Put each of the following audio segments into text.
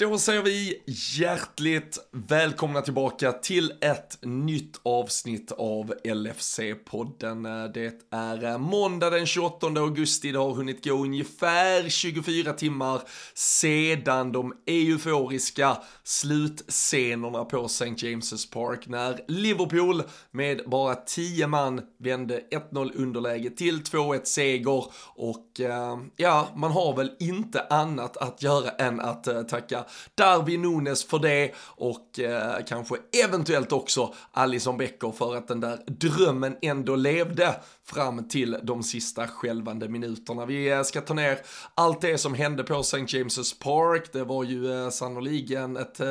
Då säger vi hjärtligt välkomna tillbaka till ett nytt avsnitt av LFC-podden. Det är måndag den 28 augusti, det har hunnit gå ungefär 24 timmar sedan de euforiska slutscenerna på St. James' Park när Liverpool med bara 10 man vände 1-0 underläge till 2-1 seger och eh, ja, man har väl inte annat att göra än att eh, tacka Darwin Nunes för det och eh, kanske eventuellt också Alison Becker för att den där drömmen ändå levde fram till de sista skälvande minuterna. Vi eh, ska ta ner allt det som hände på St. James's Park. Det var ju eh, sannoliken ett, eh,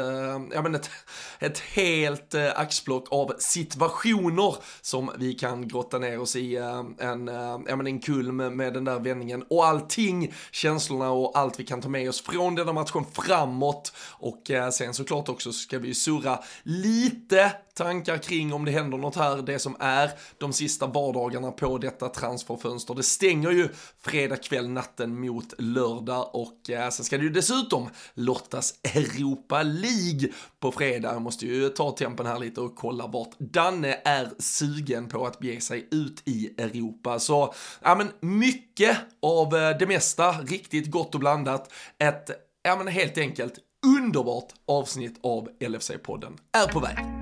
ja, men ett, ett helt axplock av situationer som vi kan grotta ner oss i. En, ja, men en kulm med, den där vändningen och allting, känslorna och allt vi kan ta med oss från denna matchen framåt. Och sen såklart också ska vi surra lite tankar kring om det händer något här, det som är de sista vardagarna på detta transferfönster. Det stänger ju fredag kväll natten mot lördag och eh, sen ska det ju dessutom lottas Europa League på fredag. Jag måste ju ta tempen här lite och kolla vart Danne är sugen på att bege sig ut i Europa. Så, ja men mycket av eh, det mesta, riktigt gott och blandat. Ett, ja men helt enkelt underbart avsnitt av LFC-podden är på väg.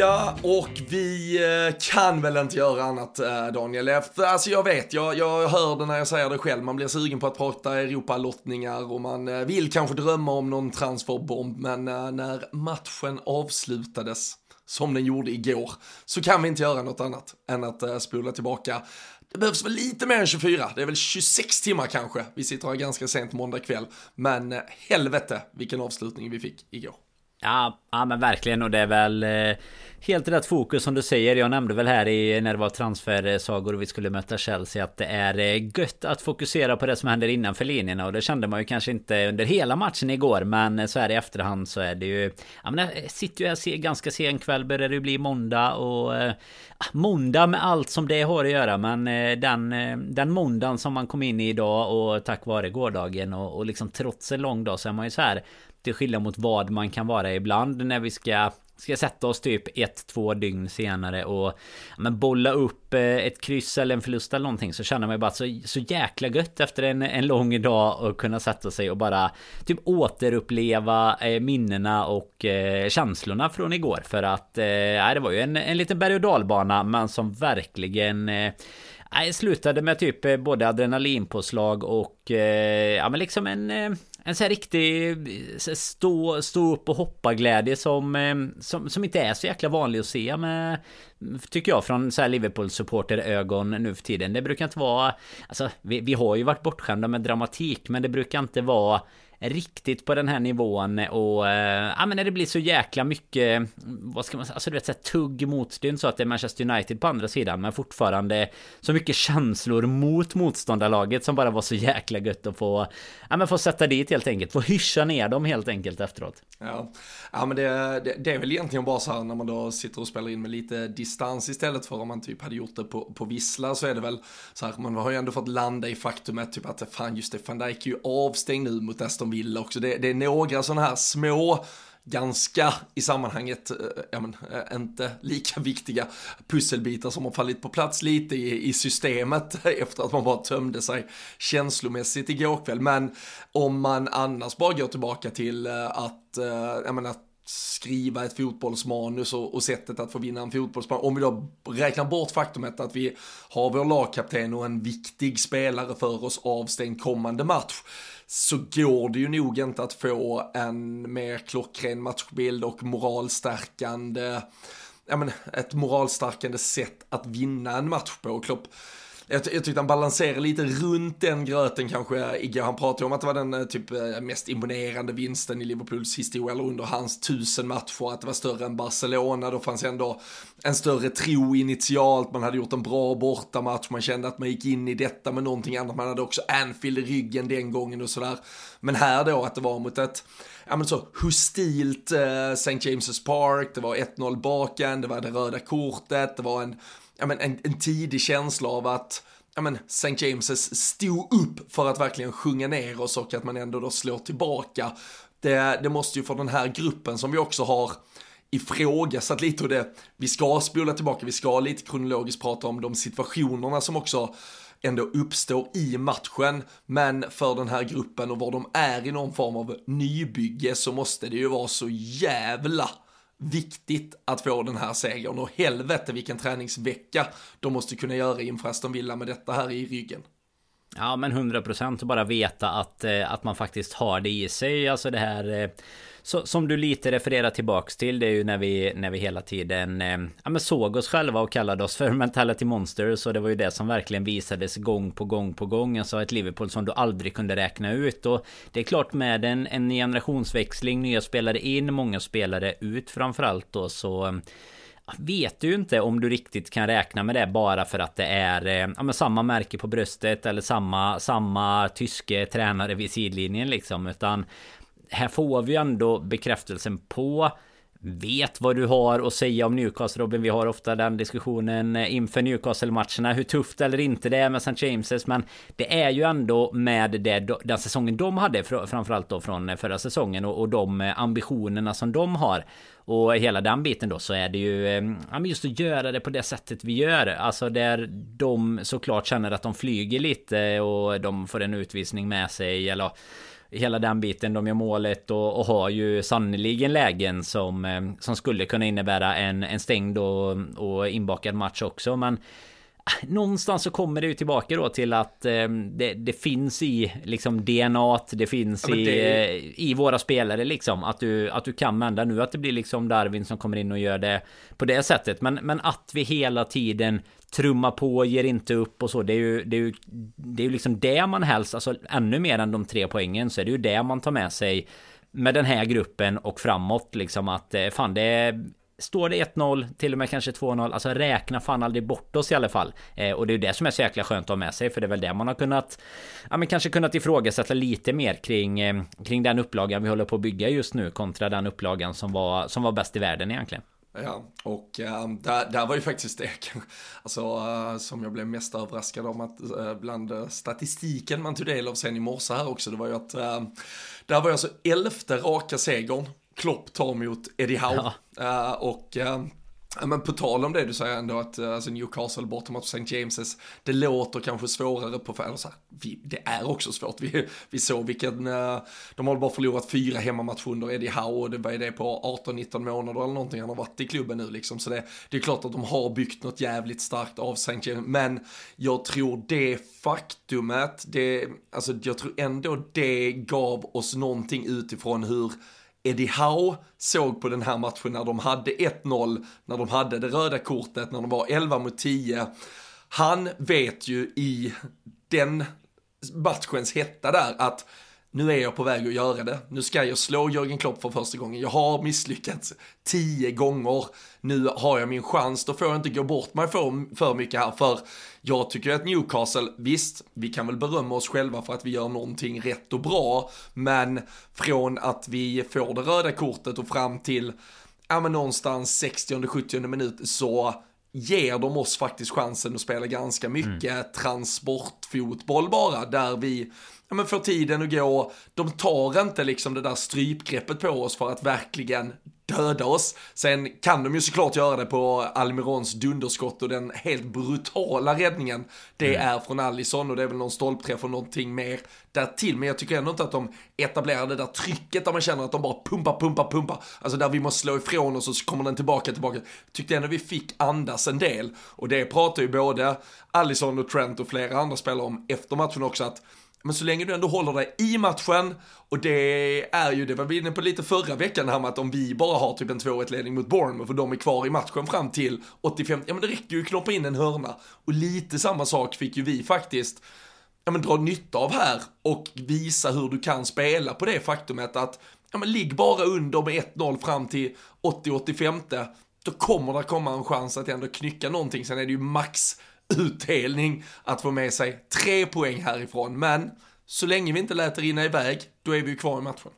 Ja, och vi eh, kan väl inte göra annat eh, Daniel. Eh, alltså jag vet, jag, jag hör det när jag säger det själv. Man blir sugen på att prata Europalottningar och man vill kanske drömma om någon transferbomb. Men när matchen avslutades, som den gjorde igår, så kan vi inte göra något annat än att spola tillbaka. Det behövs väl lite mer än 24, det är väl 26 timmar kanske. Vi sitter här ganska sent måndag kväll. Men helvete vilken avslutning vi fick igår. Ja, ja men verkligen. Och det är väl eh, Helt rätt fokus som du säger. Jag nämnde väl här i när det var transfersagor och vi skulle möta Chelsea Att det är eh, gött att fokusera på det som händer innanför linjerna. Och det kände man ju kanske inte under hela matchen igår Men eh, så här i efterhand så är det ju Ja men eh, jag sitter ju här ganska sen kväll Börjar det bli måndag och eh, ah, Måndag med allt som det har att göra. Men eh, den, eh, den måndagen som man kom in i idag Och tack vare gårdagen och, och liksom trots en lång dag så är man ju så här till skillnad mot vad man kan vara ibland när vi ska Ska sätta oss typ ett, två dygn senare och men bolla upp eh, ett kryss eller en förlust eller någonting så känner man ju bara så, så jäkla gött efter en, en lång dag och kunna sätta sig och bara typ återuppleva eh, minnena och eh, känslorna från igår för att eh, det var ju en, en liten berg och dalbana men som verkligen eh, slutade med typ eh, både adrenalinpåslag och eh, ja men liksom en eh, en sån här riktig eh, stå, stå upp och hoppa glädje som, eh, som, som inte är så jäkla vanlig att se med Tycker jag från så här Liverpool supporter ögon nu för tiden. Det brukar inte vara Alltså vi, vi har ju varit bortskämda med dramatik men det brukar inte vara riktigt på den här nivån och eh, ja men när det blir så jäkla mycket vad ska man säga alltså du vet så här, tugg motstånd så att det är Manchester United på andra sidan men fortfarande så mycket känslor mot motståndarlaget som bara var så jäkla gött att få ja men få sätta dit helt enkelt få hyscha ner dem helt enkelt efteråt. Ja, ja men det, det, det är väl egentligen bara så här när man då sitter och spelar in med lite distans istället för om man typ hade gjort det på, på vissla så är det väl så här man har ju ändå fått landa i faktumet typ att fan just det, van Dijk är ju avstängd nu mot Aston Villa också. Det, det är några sådana här små ganska i sammanhanget, eh, ja men eh, inte lika viktiga pusselbitar som har fallit på plats lite i, i systemet efter att man bara tömde sig känslomässigt igår kväll. Men om man annars bara går tillbaka till eh, att, jag menar, skriva ett fotbollsmanus och, och sättet att få vinna en fotbollsmatch. Om vi då räknar bort faktumet att vi har vår lagkapten och en viktig spelare för oss avstängd kommande match så går det ju nog inte att få en mer klockren matchbild och moralstärkande, ja men ett moralstärkande sätt att vinna en match på. Klopp jag, jag tyckte han balanserade lite runt den gröten kanske. Han pratade om att det var den eh, typ eh, mest imponerande vinsten i Liverpools historia, eller under hans tusen matcher, att det var större än Barcelona. Då fanns ändå en större tro initialt, man hade gjort en bra bortamatch, man kände att man gick in i detta med någonting annat, man hade också Anfield i ryggen den gången och sådär. Men här då, att det var mot ett ja men så hostilt eh, St. James' Park, det var 1-0 baken, det var det röda kortet, det var en ja, men en, en tidig känsla av att ja, men St. James' stod upp för att verkligen sjunga ner oss och att man ändå då slår tillbaka. Det, det måste ju för den här gruppen som vi också har ifrågasatt lite och det, vi ska spola tillbaka, vi ska lite kronologiskt prata om de situationerna som också ändå uppstår i matchen, men för den här gruppen och var de är i någon form av nybygge så måste det ju vara så jävla viktigt att få den här segern och helvete vilken träningsvecka de måste kunna göra inför Aston Villa med detta här i ryggen. Ja men 100% bara veta att, eh, att man faktiskt har det i sig. Alltså det här eh, så, som du lite refererar tillbaks till det är ju när vi, när vi hela tiden eh, ja, men såg oss själva och kallade oss för mentality monsters och det var ju det som verkligen visades gång på gång på gång. Alltså ett Liverpool som du aldrig kunde räkna ut och det är klart med en, en generationsväxling, nya spelare in, många spelare ut framförallt då så vet du ju inte om du riktigt kan räkna med det bara för att det är eh, ja, men samma märke på bröstet eller samma, samma tyske tränare vid sidlinjen liksom. Utan här får vi ändå bekräftelsen på vet vad du har att säga om Newcastle Robin. Vi har ofta den diskussionen eh, inför Newcastle-matcherna. Hur tufft eller inte det är med St. James's. Men det är ju ändå med det, den säsongen de hade. Framförallt då från eh, förra säsongen. Och, och de eh, ambitionerna som de har. Och hela den biten då så är det ju ja, just att göra det på det sättet vi gör. Alltså där de såklart känner att de flyger lite och de får en utvisning med sig. Eller hela den biten. De gör målet och, och har ju sannoliken lägen som, eh, som skulle kunna innebära en, en stängd och, och inbakad match också. Men Någonstans så kommer det ju tillbaka då till att eh, det, det, finns i liksom DNA, det finns ja, det... i, eh, i våra spelare liksom. Att du, att du kan vända nu att det blir liksom Darwin som kommer in och gör det på det sättet. Men, men att vi hela tiden trumma på, ger inte upp och så. Det är ju, det är ju, det är ju liksom det man helst, alltså ännu mer än de tre poängen, så är det ju det man tar med sig med den här gruppen och framåt liksom att eh, fan det Står det 1-0, till och med kanske 2-0, alltså räkna fan aldrig bort oss i alla fall. Eh, och det är ju det som är så jäkla skönt att ha med sig, för det är väl det man har kunnat, ja men kanske kunnat ifrågasätta lite mer kring, eh, kring den upplagan vi håller på att bygga just nu kontra den upplagan som var, som var bäst i världen egentligen. Ja, och äh, där, där var ju faktiskt det alltså, äh, som jag blev mest överraskad om att äh, bland statistiken man tog del av sen i morse här också, det var ju att där var ju alltså elfte raka segern Klopp tar mot Eddie Howe. Ja. och men på tal om det du säger ändå att eh, alltså Newcastle borta mot St. James's, det låter kanske svårare på, eller så här, vi, det är också svårt. Vi, vi såg vilken, de har bara förlorat fyra hemmamatcher under Eddie Howe och det var det på 18-19 månader eller någonting han har varit i klubben nu liksom. Så det, det är klart att de har byggt något jävligt starkt av St. James, men jag tror det faktumet, det, alltså jag tror ändå det gav oss någonting utifrån hur Eddie Howe såg på den här matchen när de hade 1-0, när de hade det röda kortet, när de var 11 mot 10. Han vet ju i den matchens hetta där att nu är jag på väg att göra det. Nu ska jag slå Jörgen Klopp för första gången. Jag har misslyckats tio gånger. Nu har jag min chans. Då får jag inte gå bort mig för, för mycket här. För jag tycker att Newcastle, visst, vi kan väl berömma oss själva för att vi gör någonting rätt och bra. Men från att vi får det röda kortet och fram till, ja men någonstans 60-70 minut så ger de oss faktiskt chansen att spela ganska mycket mm. transportfotboll bara, där vi ja, men får tiden att gå. De tar inte liksom det där strypgreppet på oss för att verkligen döda oss. Sen kan de ju såklart göra det på Almirons dunderskott och den helt brutala räddningen. Det mm. är från Allison och det är väl någon stolpträff och någonting mer därtill. Men jag tycker ändå inte att de etablerar det där trycket där man känner att de bara pumpar, pumpar, pumpar. Alltså där vi måste slå ifrån oss och så kommer den tillbaka, tillbaka. Tyckte ändå vi fick andas en del. Och det pratar ju både Allison och Trent och flera andra spelare om efter matchen också att men så länge du ändå håller dig i matchen, och det är ju, det var vi inne på lite förra veckan här med att om vi bara har typ en 2-1 ledning mot Bournemouth och de är kvar i matchen fram till 85, ja men det räcker ju att knoppa in en hörna. Och lite samma sak fick ju vi faktiskt, ja men dra nytta av här och visa hur du kan spela på det faktumet att, ja men ligg bara under med 1-0 fram till 80-85, då kommer det komma en chans att ändå knycka någonting. Sen är det ju max utdelning att få med sig tre poäng härifrån. Men så länge vi inte lät det rinna iväg, då är vi ju kvar i matchen.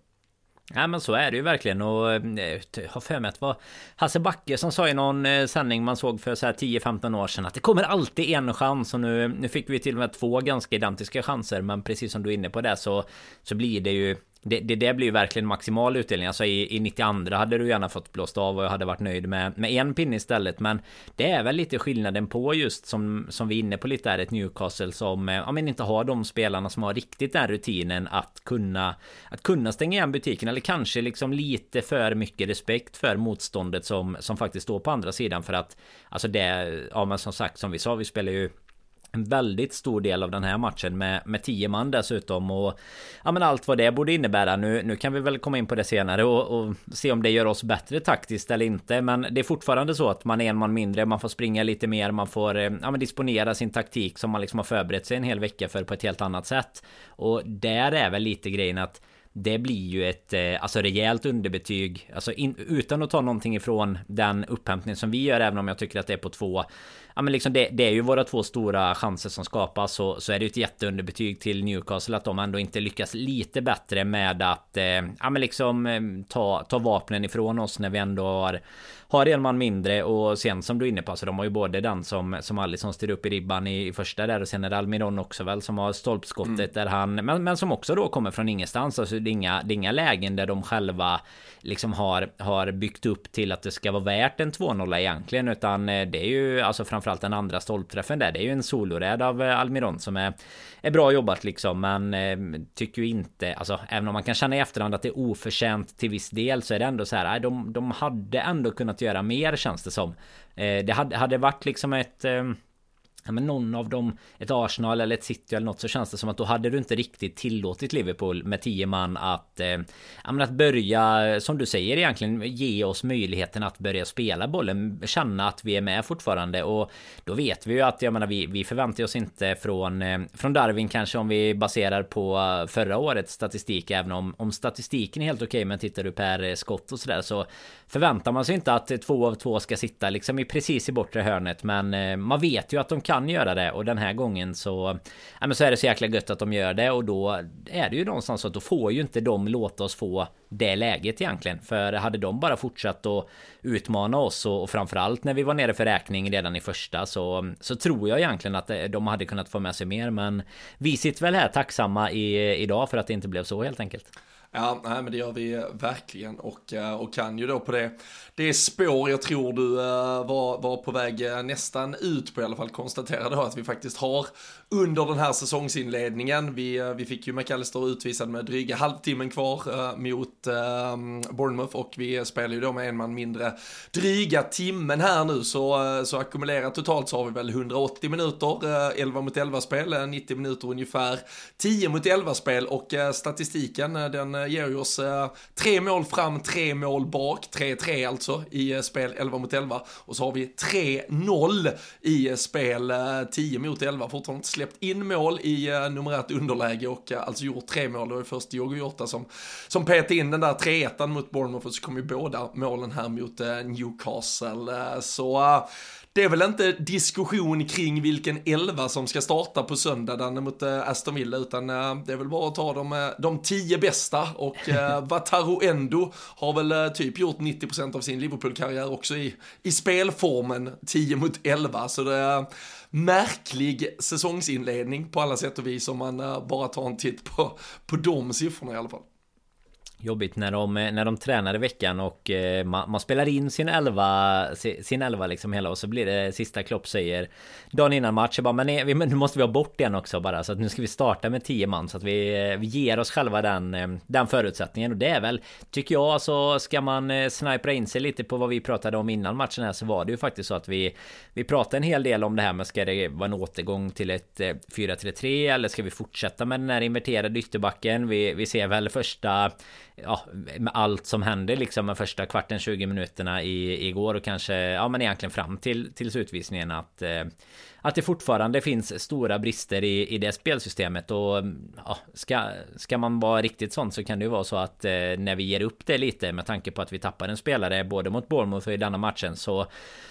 Ja men så är det ju verkligen och jag har för mig att det var Hasse Backe som sa i någon eh, sändning man såg för så här 10-15 år sedan att det kommer alltid en chans och nu, nu fick vi till och med två ganska identiska chanser men precis som du är inne på det så så blir det ju det, det, det blir ju verkligen maximal utdelning. Alltså i, i 92 hade du gärna fått blåst av och jag hade varit nöjd med, med en pinne istället. Men det är väl lite skillnaden på just som, som vi är inne på lite är ett Newcastle som eh, ja, men inte har de spelarna som har riktigt den rutinen att kunna att kunna stänga igen butiken eller kanske liksom lite för mycket respekt för motståndet som som faktiskt står på andra sidan för att alltså det ja men som sagt som vi sa vi spelar ju en väldigt stor del av den här matchen med, med tio man dessutom och ja men allt vad det borde innebära. Nu nu kan vi väl komma in på det senare och, och, se om det gör oss bättre taktiskt eller inte men det är fortfarande så att man är en man mindre man får springa lite mer man får eh, ja men disponera sin taktik som man liksom har förberett sig en hel vecka för på ett helt annat sätt. Och där är väl lite grejen att det blir ju ett eh, alltså rejält underbetyg alltså in, utan att ta någonting ifrån den upphämtning som vi gör även om jag tycker att det är på två ja men liksom det, det, är ju våra två stora chanser som skapas så, så är det ju ett jätteunderbetyg till Newcastle att de ändå inte lyckas lite bättre med att eh, ja men liksom eh, ta, ta vapnen ifrån oss när vi ändå har har en man mindre och sen som du är inne på så de har ju både den som som Alisson styr upp i ribban i, i första där och sen är det Almiron också väl som har stolpskottet mm. där han men, men som också då kommer från ingenstans alltså det är inga, det är inga lägen där de själva liksom har har byggt upp till att det ska vara värt en 2-0 egentligen utan eh, det är ju alltså framförallt den andra stolpträffen där det är ju en soloräd av eh, Almiron som är är bra jobbat liksom men eh, tycker ju inte alltså även om man kan känna i efterhand att det är oförtjänt till viss del så är det ändå så här de, de hade ändå kunnat göra mer känns det som. Eh, det hade, hade varit liksom ett eh, ja, men någon av dem, ett Arsenal eller ett City eller något så känns det som att då hade du inte riktigt tillåtit Liverpool med tio man att eh, ja, men att börja som du säger egentligen ge oss möjligheten att börja spela bollen känna att vi är med fortfarande. Och då vet vi ju att jag menar vi, vi förväntar oss inte från eh, från Darwin kanske om vi baserar på förra årets statistik även om, om statistiken är helt okej okay, men tittar du per skott och sådär så förväntar man sig inte att två av två ska sitta liksom i precis i bortre hörnet. Men eh, man vet ju att de kan kan göra det. Och den här gången så ja, men så är det så jäkla gött att de gör det. Och då är det ju någonstans så att då får ju inte de låta oss få det läget egentligen. För hade de bara fortsatt att utmana oss och, och framförallt när vi var nere för räkning redan i första så så tror jag egentligen att eh, de hade kunnat få med sig mer. Men vi sitter väl här tacksamma i, idag för att det inte blev så helt enkelt. Ja, nej, men det gör vi eh, verkligen. Och, eh, och kan ju då på det, det spår jag tror du eh, var, var på väg nästan ut på i alla fall konstatera då att vi faktiskt har under den här säsongsinledningen. Vi, vi fick ju McAllister utvisad med dryga halvtimmen kvar mot äh, Bournemouth. Och vi spelar ju då med en man mindre dryga timmen här nu. Så, så ackumulerat totalt så har vi väl 180 minuter, äh, 11 mot 11 spel, 90 minuter ungefär, 10 mot 11 spel. Och äh, statistiken den Eh, ger ju oss eh, tre mål fram, tre mål bak, 3-3 alltså i eh, spel 11 mot 11. Och så har vi 3-0 i spel 10 mot 11. Fortfarande inte släppt in mål i numerärt underläge och alltså gjort tre mål. Det var ju först Diogo Jota som, som petade in den där 3-1 mot Bournemouth och så kom ju båda målen här mot Newcastle. Så det är väl inte diskussion kring vilken elva som ska starta på söndagen mot äh, Aston Villa, utan äh, det är väl bara att ta de, äh, de tio bästa och Wataru Endo har väl typ gjort 90% av sin Liverpool-karriär också i, i spelformen 10 mot 11, så det är märklig säsongsinledning på alla sätt och vis om man bara tar en titt på, på de siffrorna i alla fall. Jobbigt när de, eh, när de tränar i veckan och eh, man, man, spelar in sin elva Sin elva liksom hela och så blir det sista Klopp säger Dagen innan match. Jag bara men, nej, men nu måste vi ha bort den också bara Så att nu ska vi starta med 10 man så att vi, eh, vi ger oss själva den Den förutsättningen. Och det är väl Tycker jag alltså ska man snipra in sig lite på vad vi pratade om innan matchen här så var det ju faktiskt så att vi Vi pratade en hel del om det här med ska det vara en återgång till ett 4-3-3 eller ska vi fortsätta med den här inverterade ytterbacken? Vi, vi ser väl första ja, med allt som hände liksom med första kvarten 20 minuterna i, igår och kanske ja men egentligen fram till, tills utvisningen att eh, att det fortfarande finns stora brister i, i det spelsystemet. Och ja, ska, ska man vara riktigt sån så kan det ju vara så att eh, när vi ger upp det lite med tanke på att vi tappar en spelare både mot Bournemouth och i denna matchen så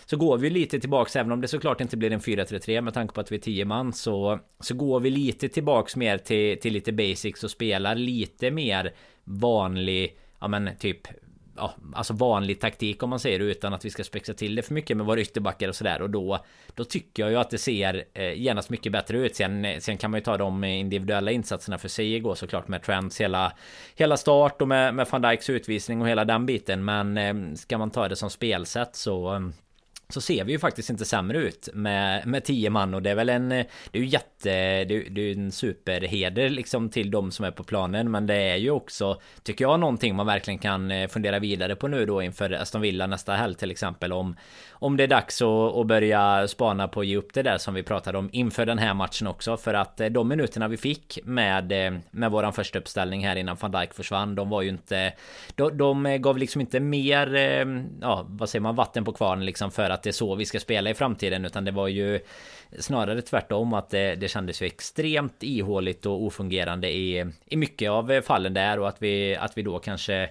så går vi lite tillbaks även om det såklart inte blir en 4-3-3 med tanke på att vi är 10 man så så går vi lite tillbaks mer till, till lite basics och spelar lite mer vanlig ja men typ ja, alltså vanlig taktik om man säger det utan att vi ska spexa till det för mycket med våra ytterbackar och sådär. Och då då tycker jag ju att det ser eh, genast mycket bättre ut. Sen sen kan man ju ta de individuella insatserna för sig igår såklart med Trents hela hela start och med, med van Dijks utvisning och hela den biten. Men eh, ska man ta det som spelsätt så eh, så ser vi ju faktiskt inte sämre ut med, med tio man. Och det är väl en Det är ju jätte det är, det är en superheder liksom till de som är på planen. Men det är ju också Tycker jag någonting man verkligen kan eh, fundera vidare på nu då inför Aston Villa nästa helg till exempel om om det är dags att, att börja spana på att ge upp det där som vi pratade om inför den här matchen också. För att eh, de minuterna vi fick med eh, Med våran första uppställning här innan van Dijk försvann de var ju inte De, de gav liksom inte mer eh, Ja vad säger man vatten på kvarn liksom för att det är så vi ska spela i framtiden. Utan det var ju Snarare tvärtom att det, det kändes ju extremt ihåligt och ofungerande i, i mycket av fallen där. Och att vi, att vi då kanske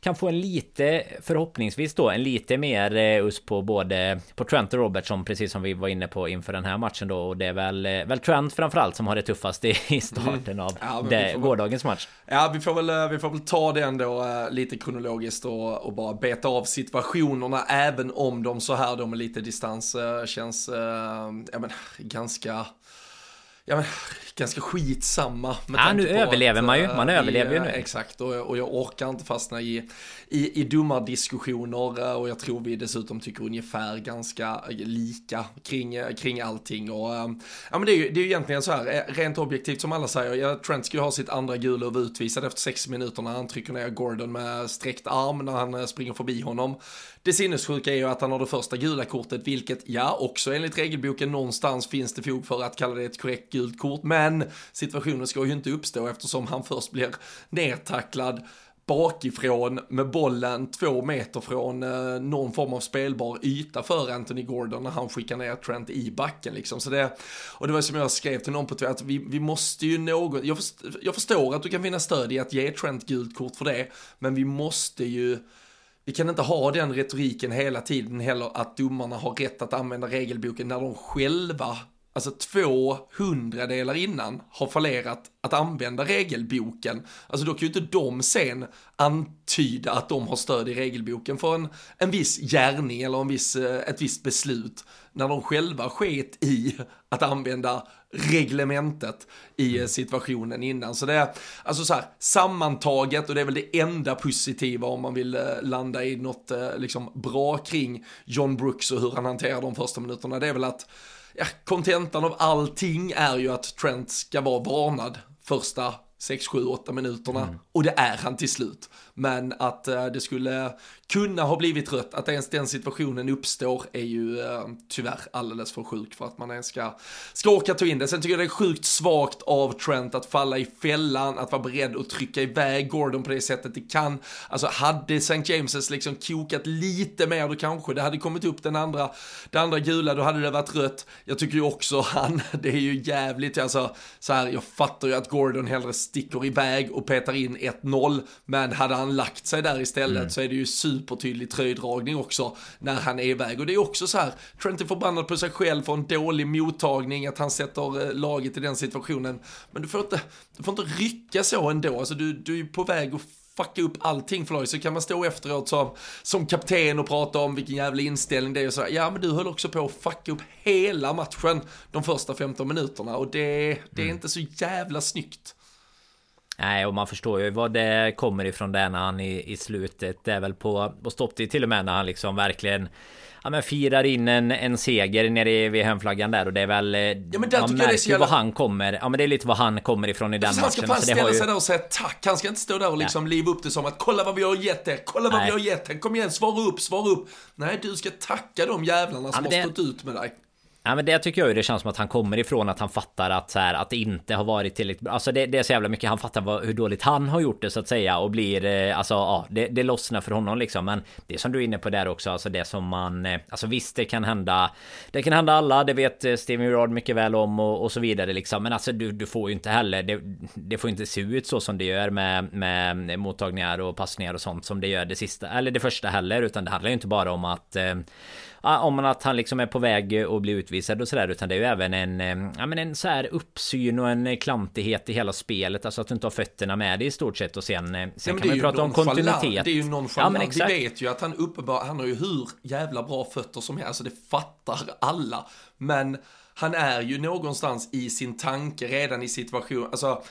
kan få en lite förhoppningsvis då en lite mer eh, us på både på Trent och Robertson precis som vi var inne på inför den här matchen då och det är väl eh, väl Trent framförallt som har det tuffast i, i starten mm. av ja, det, gårdagens match. Ja, vi får väl eh, vi får väl ta det ändå lite kronologiskt och, och bara beta av situationerna även om de så här då med lite distans känns ja men ganska ja, men, ganska skitsamma. Med ja, nu överlever att, man ju. Man överlever ju nu. Exakt, och, och jag orkar inte fastna i, i, i dumma diskussioner och jag tror vi dessutom tycker ungefär ganska lika kring, kring allting. Och, ja, men det är ju det är egentligen så här, rent objektivt som alla säger, ja, Trent ska ju ha sitt andra gula och vara utvisad efter sex minuter när han trycker ner Gordon med sträckt arm när han springer förbi honom. Det sinnessjuka är ju att han har det första gula kortet, vilket ja, också enligt regelboken någonstans finns det fog för att kalla det ett korrekt gult kort, men situationen ska ju inte uppstå eftersom han först blir nedtacklad bakifrån med bollen två meter från eh, någon form av spelbar yta för Anthony Gordon när han skickar ner Trent i backen liksom. Så det, och det var som jag skrev till någon på Twitter att vi, vi måste ju något, jag, först, jag förstår att du kan finna stöd i att ge Trent gult kort för det, men vi måste ju vi kan inte ha den retoriken hela tiden heller att domarna har rätt att använda regelboken när de själva, alltså två hundradelar innan, har fallerat att använda regelboken. Alltså då kan ju inte de sen antyda att de har stöd i regelboken för en, en viss gärning eller en viss, eh, ett visst beslut när de själva sket i att använda reglementet i mm. situationen innan. Så det är alltså så här sammantaget och det är väl det enda positiva om man vill eh, landa i något eh, liksom bra kring John Brooks och hur han hanterar de första minuterna. Det är väl att ja, kontentan av allting är ju att Trent ska vara varnad första 6, 7, 8 minuterna mm. och det är han till slut. Men att eh, det skulle kunna ha blivit rött, att ens den situationen uppstår är ju eh, tyvärr alldeles för sjuk för att man ens ska, ska orka ta in det. Sen tycker jag det är sjukt svagt av Trent att falla i fällan, att vara beredd att trycka iväg Gordon på det sättet det kan. Alltså hade St. James's liksom kokat lite mer då kanske det hade kommit upp den andra, det andra gula, då hade det varit rött. Jag tycker ju också han, det är ju jävligt, alltså så här, jag fattar ju att Gordon hellre sticker iväg och petar in 1-0, men hade han han lagt sig där istället mm. så är det ju supertydlig tröjdragning också när han är iväg. Och det är också så här, Trent är förbannad på sig själv för en dålig mottagning, att han sätter eh, laget i den situationen. Men du får inte, du får inte rycka så ändå, alltså du, du är på väg att fucka upp allting för laget. Så kan man stå efteråt som, som kapten och prata om vilken jävla inställning det är och så. Ja, men du höll också på att fucka upp hela matchen de första 15 minuterna och det, det är mm. inte så jävla snyggt. Nej, och man förstår ju vad det kommer ifrån där när han i, i slutet. Det är väl på, på stopptid till och med när han liksom verkligen ja, men firar in en, en seger nere vid hemflaggan där och det är väl... Ja, men man märker ju jävla... vad han kommer. Ja men det är lite vad han kommer ifrån i den matchen. Han ska fan ställa sig där och säga tack. Han ska inte stå där och liksom ja. liva upp det som att kolla vad vi har gett er, kolla vad Nej. vi har gett er, kom igen, svara upp, svara upp. Nej, du ska tacka de jävlarna som ja, har stått ut med dig. Ja men det tycker jag ju det känns som att han kommer ifrån att han fattar att så här att det inte har varit tillräckligt bra. Alltså det, det är så jävla mycket han fattar vad, hur dåligt han har gjort det så att säga och blir eh, alltså ja det, det lossnar för honom liksom. Men det som du är inne på där också alltså det som man eh, alltså visst det kan hända. Det kan hända alla. Det vet eh, Steven Gerard mycket väl om och, och, så vidare liksom. Men alltså du, du får ju inte heller. Det, det får inte se ut så som det gör med med mottagningar och passningar och sånt som det gör det sista eller det första heller, utan det handlar ju inte bara om att om att han liksom är på väg att bli utvisad och sådär utan det är ju även en ja men en så här uppsyn och en klantighet i hela spelet alltså att du inte har fötterna med dig i stort sett och sen sen ja, kan man ju prata om kontinuitet. Det är ju nonchalant. Ja. Vi vet ju att han uppenbar han har ju hur jävla bra fötter som helst alltså det fattar alla men han är ju någonstans i sin tanke redan i situation alltså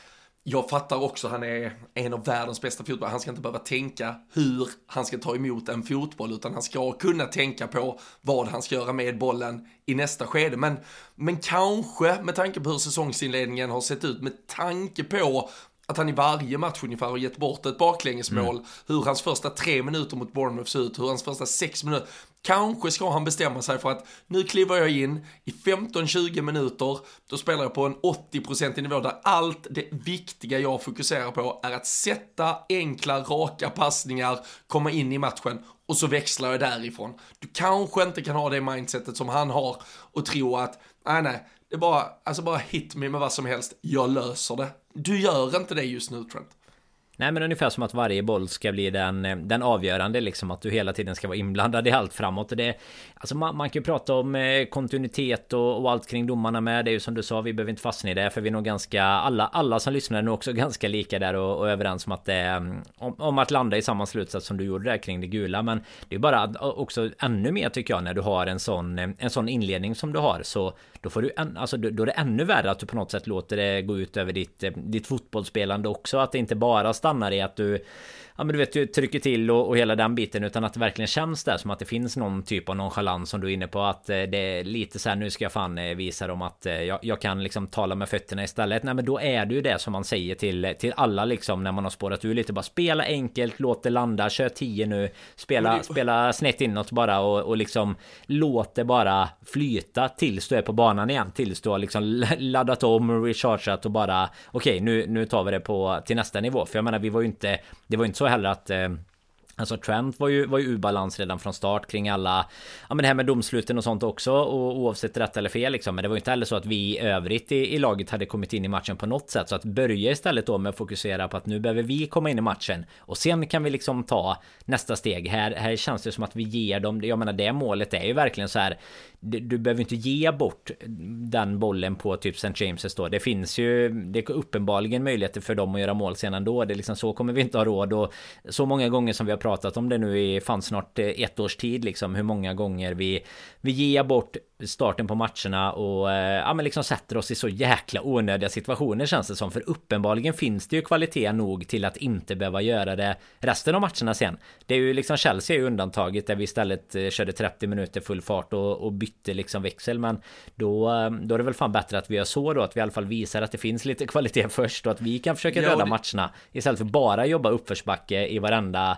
jag fattar också, han är en av världens bästa fotbollare. Han ska inte behöva tänka hur han ska ta emot en fotboll, utan han ska kunna tänka på vad han ska göra med bollen i nästa skede. Men, men kanske med tanke på hur säsongsinledningen har sett ut, med tanke på att han i varje match ungefär har gett bort ett baklängesmål, mm. hur hans första tre minuter mot Bournemouth ser ut, hur hans första sex minuter, Kanske ska han bestämma sig för att nu kliver jag in i 15-20 minuter, då spelar jag på en 80% nivå där allt det viktiga jag fokuserar på är att sätta enkla, raka passningar, komma in i matchen och så växlar jag därifrån. Du kanske inte kan ha det mindsetet som han har och tro att, nej nej, det är bara, alltså bara hit me med vad som helst, jag löser det. Du gör inte det just nu Trent. Nej men ungefär som att varje boll ska bli den, eh, den avgörande liksom att du hela tiden ska vara inblandad i allt framåt. Och det Alltså man, man kan ju prata om eh, kontinuitet och, och, allt kring domarna med. Det är ju som du sa vi behöver inte fastna i det för vi är nog ganska alla, alla som lyssnar är nog också ganska lika där och, och överens om att det eh, om, om, att landa i samma slutsats som du gjorde där kring det gula. Men det är bara också ännu mer tycker jag när du har en sån en sån inledning som du har så då får du alltså då är det ännu värre att du på något sätt låter det gå ut över ditt eh, ditt fotbollsspelande också. Att det inte bara stannar i att du ja men du vet, du trycker till och, och hela den biten utan att det verkligen känns där som att det finns någon typ av nonchalans som du är inne på att eh, det är lite så här nu ska jag fan eh, visa dem att eh, jag, jag, kan liksom tala med fötterna istället. Nej men då är det ju det som man säger till, till alla liksom när man har spårat ur lite bara spela enkelt, låt det landa, kör 10 nu, spela, spela snett inåt bara och, och liksom låt det bara flyta tills du är på banan igen, tills du har liksom laddat om, rechargeat och bara okej okay, nu, nu tar vi det på till nästa nivå. För jag menar vi var ju inte, det var inte så heller att eh, Alltså Trent var ju, var ju ur balans redan från start kring alla Ja men det här med domsluten och sånt också och oavsett rätt eller fel liksom. Men det var ju inte heller så att vi i övrigt i, i laget hade kommit in i matchen på något sätt. Så att börja istället då med att fokusera på att nu behöver vi komma in i matchen Och sen kan vi liksom ta nästa steg. Här, här känns det som att vi ger dem Jag menar det målet är ju verkligen så här du behöver inte ge bort den bollen på typ St. James' då. Det finns ju det är uppenbarligen möjligheter för dem att göra mål sen ändå. Det är liksom så kommer vi inte ha råd och så många gånger som vi har pratat om det nu i fanns snart ett års tid liksom hur många gånger vi vi ger bort starten på matcherna och eh, ja men liksom sätter oss i så jäkla onödiga situationer känns det som för uppenbarligen finns det ju kvalitet nog till att inte behöva göra det resten av matcherna sen. Det är ju liksom Chelsea är ju undantaget där vi istället eh, körde 30 minuter full fart och, och bytte liksom växel men då, eh, då är det väl fan bättre att vi gör så då att vi i alla fall visar att det finns lite kvalitet först och att vi kan försöka döda ja, det... matcherna istället för bara jobba uppförsbacke i varenda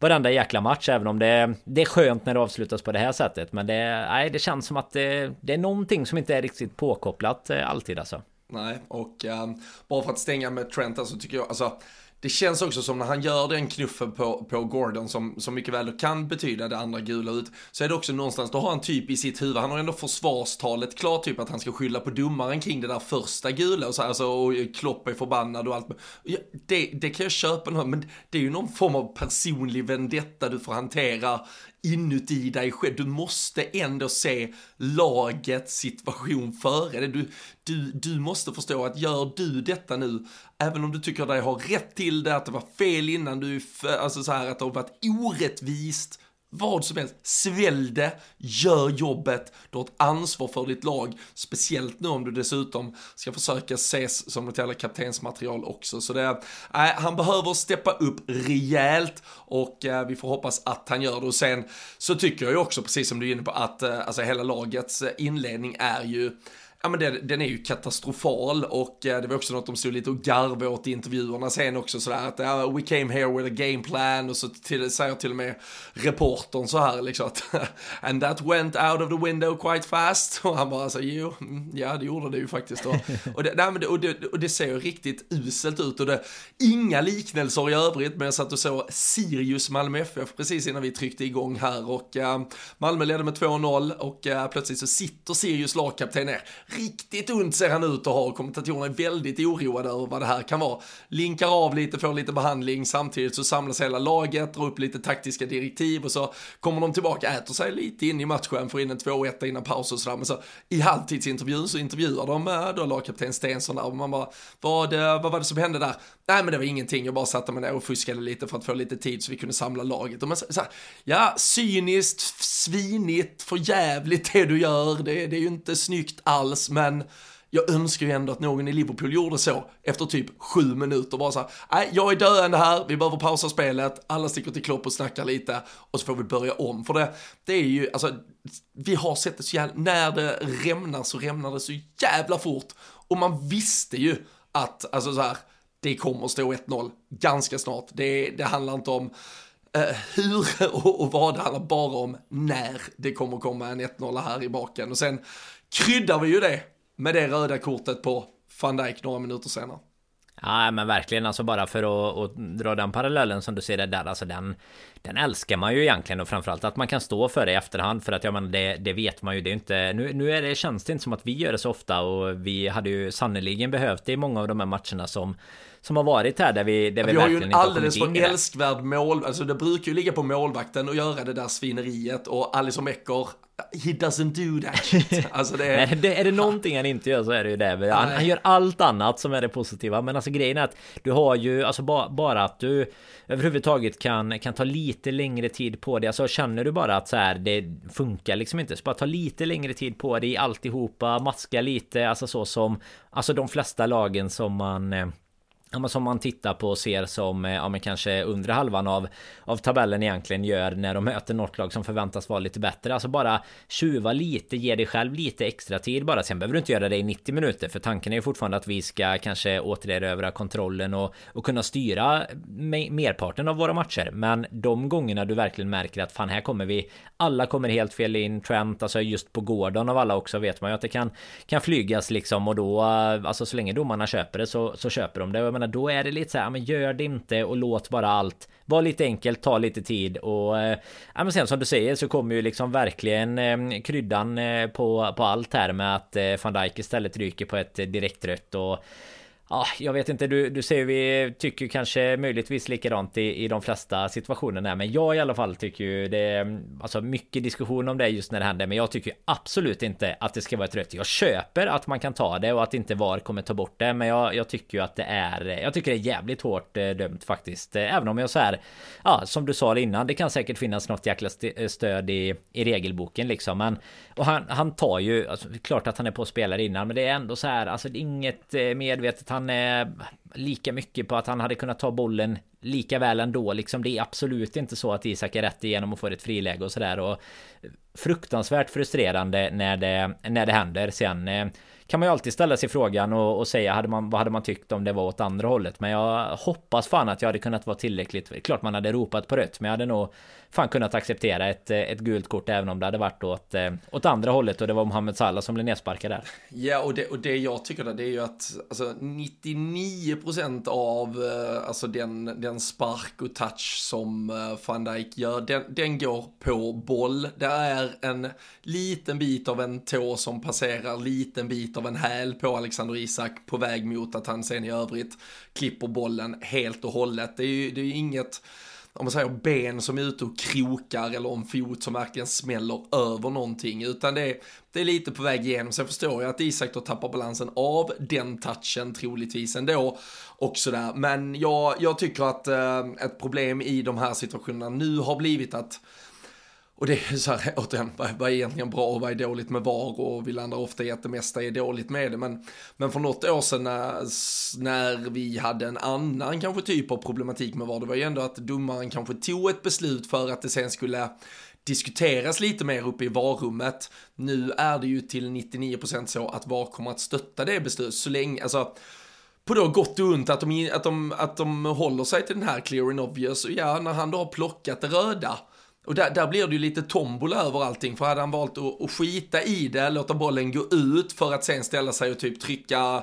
varenda jäkla match även om det, det är skönt när det avslutas på det här sättet. Men det, nej, det känns som att det, det är någonting som inte är riktigt påkopplat eh, alltid alltså. Nej, och um, bara för att stänga med Trent, alltså tycker jag, alltså det känns också som när han gör den knuffen på, på Gordon som, som mycket väl kan betyda det andra gula ut. Så är det också någonstans, då har han typ i sitt huvud, han har ändå försvarstalet klart typ att han ska skylla på domaren kring det där första gula och så här, alltså, och Klopp är förbannad och allt. Ja, det, det kan jag köpa, men det är ju någon form av personlig vendetta du får hantera inuti dig själv. Du måste ändå se lagets situation före det. Du, du, du måste förstå att gör du detta nu, även om du tycker dig ha rätt till det, att det var fel innan, du, alltså så här att det har varit orättvist, vad som helst. Svälj det, gör jobbet, du har ett ansvar för ditt lag, speciellt nu om du dessutom ska försöka ses som något jävla kaptensmaterial också. Så det, äh, han behöver steppa upp rejält och äh, vi får hoppas att han gör det. Och sen så tycker jag ju också, precis som du är inne på, att äh, alltså hela lagets inledning är ju ja men det, den är ju katastrofal och eh, det var också något de stod lite och garvade åt i intervjuerna sen också sådär att we came here with a game plan. Och så till, säger till och med reportern så här liksom att and that went out of the window quite fast. Och han bara så jo, mm, ja det gjorde det ju faktiskt och, och, det, nej, men det, och, det, och det ser ju riktigt uselt ut och det, inga liknelser i övrigt men jag satt och såg Sirius Malmö FF precis innan vi tryckte igång här och uh, Malmö ledde med 2-0 och uh, plötsligt så sitter Sirius lagkapten ner Riktigt ont ser han ut att ha. och Kommentatorerna är väldigt oroade över vad det här kan vara. Linkar av lite, får lite behandling. Samtidigt så samlas hela laget, drar upp lite taktiska direktiv och så kommer de tillbaka, äter sig lite in i matchen, får in en 2-1 innan paus och sådär. Men så i halvtidsintervjun så intervjuar de eh, då lagkapten Stensson där och man bara, vad, vad var det som hände där? Nej men det var ingenting, jag bara satte mig ner och fuskade lite för att få lite tid så vi kunde samla laget. Och man så här, ja, cyniskt, svinigt, för jävligt det du gör, det, det är ju inte snyggt alls, men jag önskar ju ändå att någon i Liverpool gjorde så efter typ sju minuter. Bara så nej, jag är döende här, vi behöver pausa spelet, alla sticker till Klopp och snackar lite och så får vi börja om. För det, det är ju, alltså, vi har sett det så jävla, när det rämnar så rämnar det så jävla fort. Och man visste ju att, alltså så här, det kommer stå 1-0 ganska snart. Det, det handlar inte om Uh, hur och, och, vad, det handlar bara om när det kommer komma en 1-0 här i baken. Och sen kryddar vi ju det med det röda kortet på van Dijk några minuter senare. Ja men verkligen. Alltså bara för att, att, dra den parallellen som du ser det där. Alltså den Den älskar man ju egentligen och framförallt att man kan stå för det i efterhand. För att jag menar det, det vet man ju. Det är inte Nu, nu är det, känns det inte som att vi gör det så ofta. Och vi hade ju sannerligen behövt det i många av de här matcherna som som har varit här där vi, där vi, vi har ju en alldeles för älskvärd mål, alltså det brukar ju ligga på målvakten och göra det där svineriet och Alisson Ecker He doesn't do that shit. Alltså det är... Nej, det, är det någonting han inte gör så är det ju det. Han, han, gör allt annat som är det positiva. Men alltså grejen är att du har ju alltså ba, bara att du överhuvudtaget kan, kan ta lite längre tid på det. Alltså känner du bara att så här det funkar liksom inte. Så bara ta lite längre tid på det i alltihopa. Maska lite, alltså så som alltså de flesta lagen som man eh, Ja, men som man tittar på och ser som eh, ja, men kanske undre halvan av, av tabellen egentligen gör när de möter något lag som förväntas vara lite bättre. Alltså bara tjuva lite, ge dig själv lite extra tid bara. Sen behöver du inte göra det i 90 minuter för tanken är ju fortfarande att vi ska kanske återerövra kontrollen och, och kunna styra merparten av våra matcher. Men de gångerna du verkligen märker att fan här kommer vi alla kommer helt fel in. Trent, alltså just på Gordon av alla också vet man ju att det kan kan flygas liksom och då eh, alltså så länge domarna köper det så, så köper de det menar, då är det lite så här, men gör det inte och låt bara allt vara lite enkelt, ta lite tid och eh, ja, men sen som du säger så kommer ju liksom verkligen eh, kryddan eh, på, på allt här med att eh, van Dijk istället ryker på ett eh, direktrött och Ja, jag vet inte, du, du säger vi tycker kanske möjligtvis likadant i, i de flesta situationerna Men jag i alla fall tycker ju det Alltså mycket diskussion om det just när det händer Men jag tycker absolut inte att det ska vara ett rött. Jag köper att man kan ta det och att inte VAR kommer ta bort det Men jag, jag tycker ju att det är Jag tycker det är jävligt hårt eh, dömt faktiskt. Eh, även om jag så här Ja, som du sa innan Det kan säkert finnas något jäkla eh, stöd i, i regelboken liksom Men Och han, han tar ju alltså, Klart att han är på spelare innan Men det är ändå så här Alltså det är inget medvetet han är lika mycket på att han hade kunnat ta bollen lika väl ändå. Liksom det är absolut inte så att Isak är rätt igenom och får ett friläge och sådär. Och fruktansvärt frustrerande när det, när det händer. Sen eh, kan man ju alltid ställa sig frågan och, och, säga hade man, vad hade man tyckt om det var åt andra hållet. Men jag hoppas fan att jag hade kunnat vara tillräckligt. Klart man hade ropat på rött, men jag hade nog fan kunnat acceptera ett, eh, ett gult kort även om det hade varit åt, eh, åt andra hållet och det var Mohamed Salah som blev nedsparkad där. Ja, och det, och det jag tycker det, det är ju att alltså, 99% av eh, alltså, den, den spark och touch som van Dijk gör, den, den går på boll. Det är en liten bit av en tå som passerar, liten bit av en häl på Alexander Isak på väg mot att han sen i övrigt klipper bollen helt och hållet. Det är ju, det är ju inget om man säger ben som är ute och krokar eller en fot som verkligen smäller över någonting, utan det är, det är lite på väg igenom. Sen förstår jag att Isak då tappar balansen av den touchen troligtvis ändå och sådär. Men jag, jag tycker att eh, ett problem i de här situationerna nu har blivit att och det är så här, återigen, vad, är egentligen bra och vad är dåligt med VAR och vi landar ofta i att det mesta är dåligt med det. Men, men för något år sedan när, när vi hade en annan kanske typ av problematik med VAR, det var ju ändå att domaren kanske tog ett beslut för att det sen skulle diskuteras lite mer uppe i varummet. Nu är det ju till 99% så att VAR kommer att stötta det beslutet så länge, alltså på då gott och ont att de, att, de, att de håller sig till den här clear and obvious. Och ja, när han då har plockat det röda, och där, där blir det ju lite tombola över allting, för hade han valt att, att skita i det, låta bollen gå ut för att sen ställa sig och typ trycka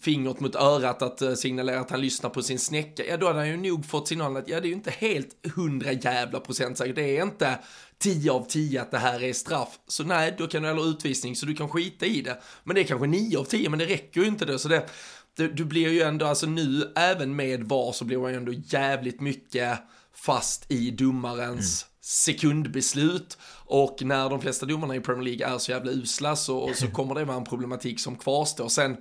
fingret mot örat att eh, signalera att han lyssnar på sin snäcka, ja då hade han ju nog fått signalen att ja det är ju inte helt hundra jävla procent säkert, det är inte 10 av 10 att det här är straff. Så nej, då kan du eller utvisning så du kan skita i det. Men det är kanske 9 av 10, men det räcker ju inte det. Så det, det, du blir ju ändå, alltså nu, även med VAR så blir man ju ändå jävligt mycket fast i domarens mm sekundbeslut. Och när de flesta domarna i Premier League är så jävla usla så, så kommer det vara en problematik som kvarstår. Sen,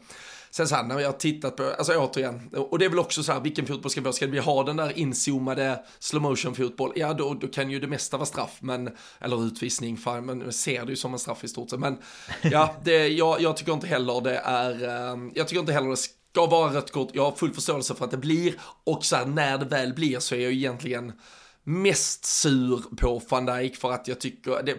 sen så här, när jag har tittat på, alltså återigen, och det är väl också så här, vilken fotboll ska vi ha? Ska vi ha den där inzoomade slow motion fotboll? Ja, då, då kan ju det mesta vara straff, men, eller utvisning, fan, men ser det ju som en straff i stort sett. Men ja, det, jag, jag tycker inte heller det är, ehm, jag tycker inte heller det ska vara rött kort. Jag har full förståelse för att det blir och så här, när det väl blir så är jag egentligen mest sur på van Dijk för att jag tycker det,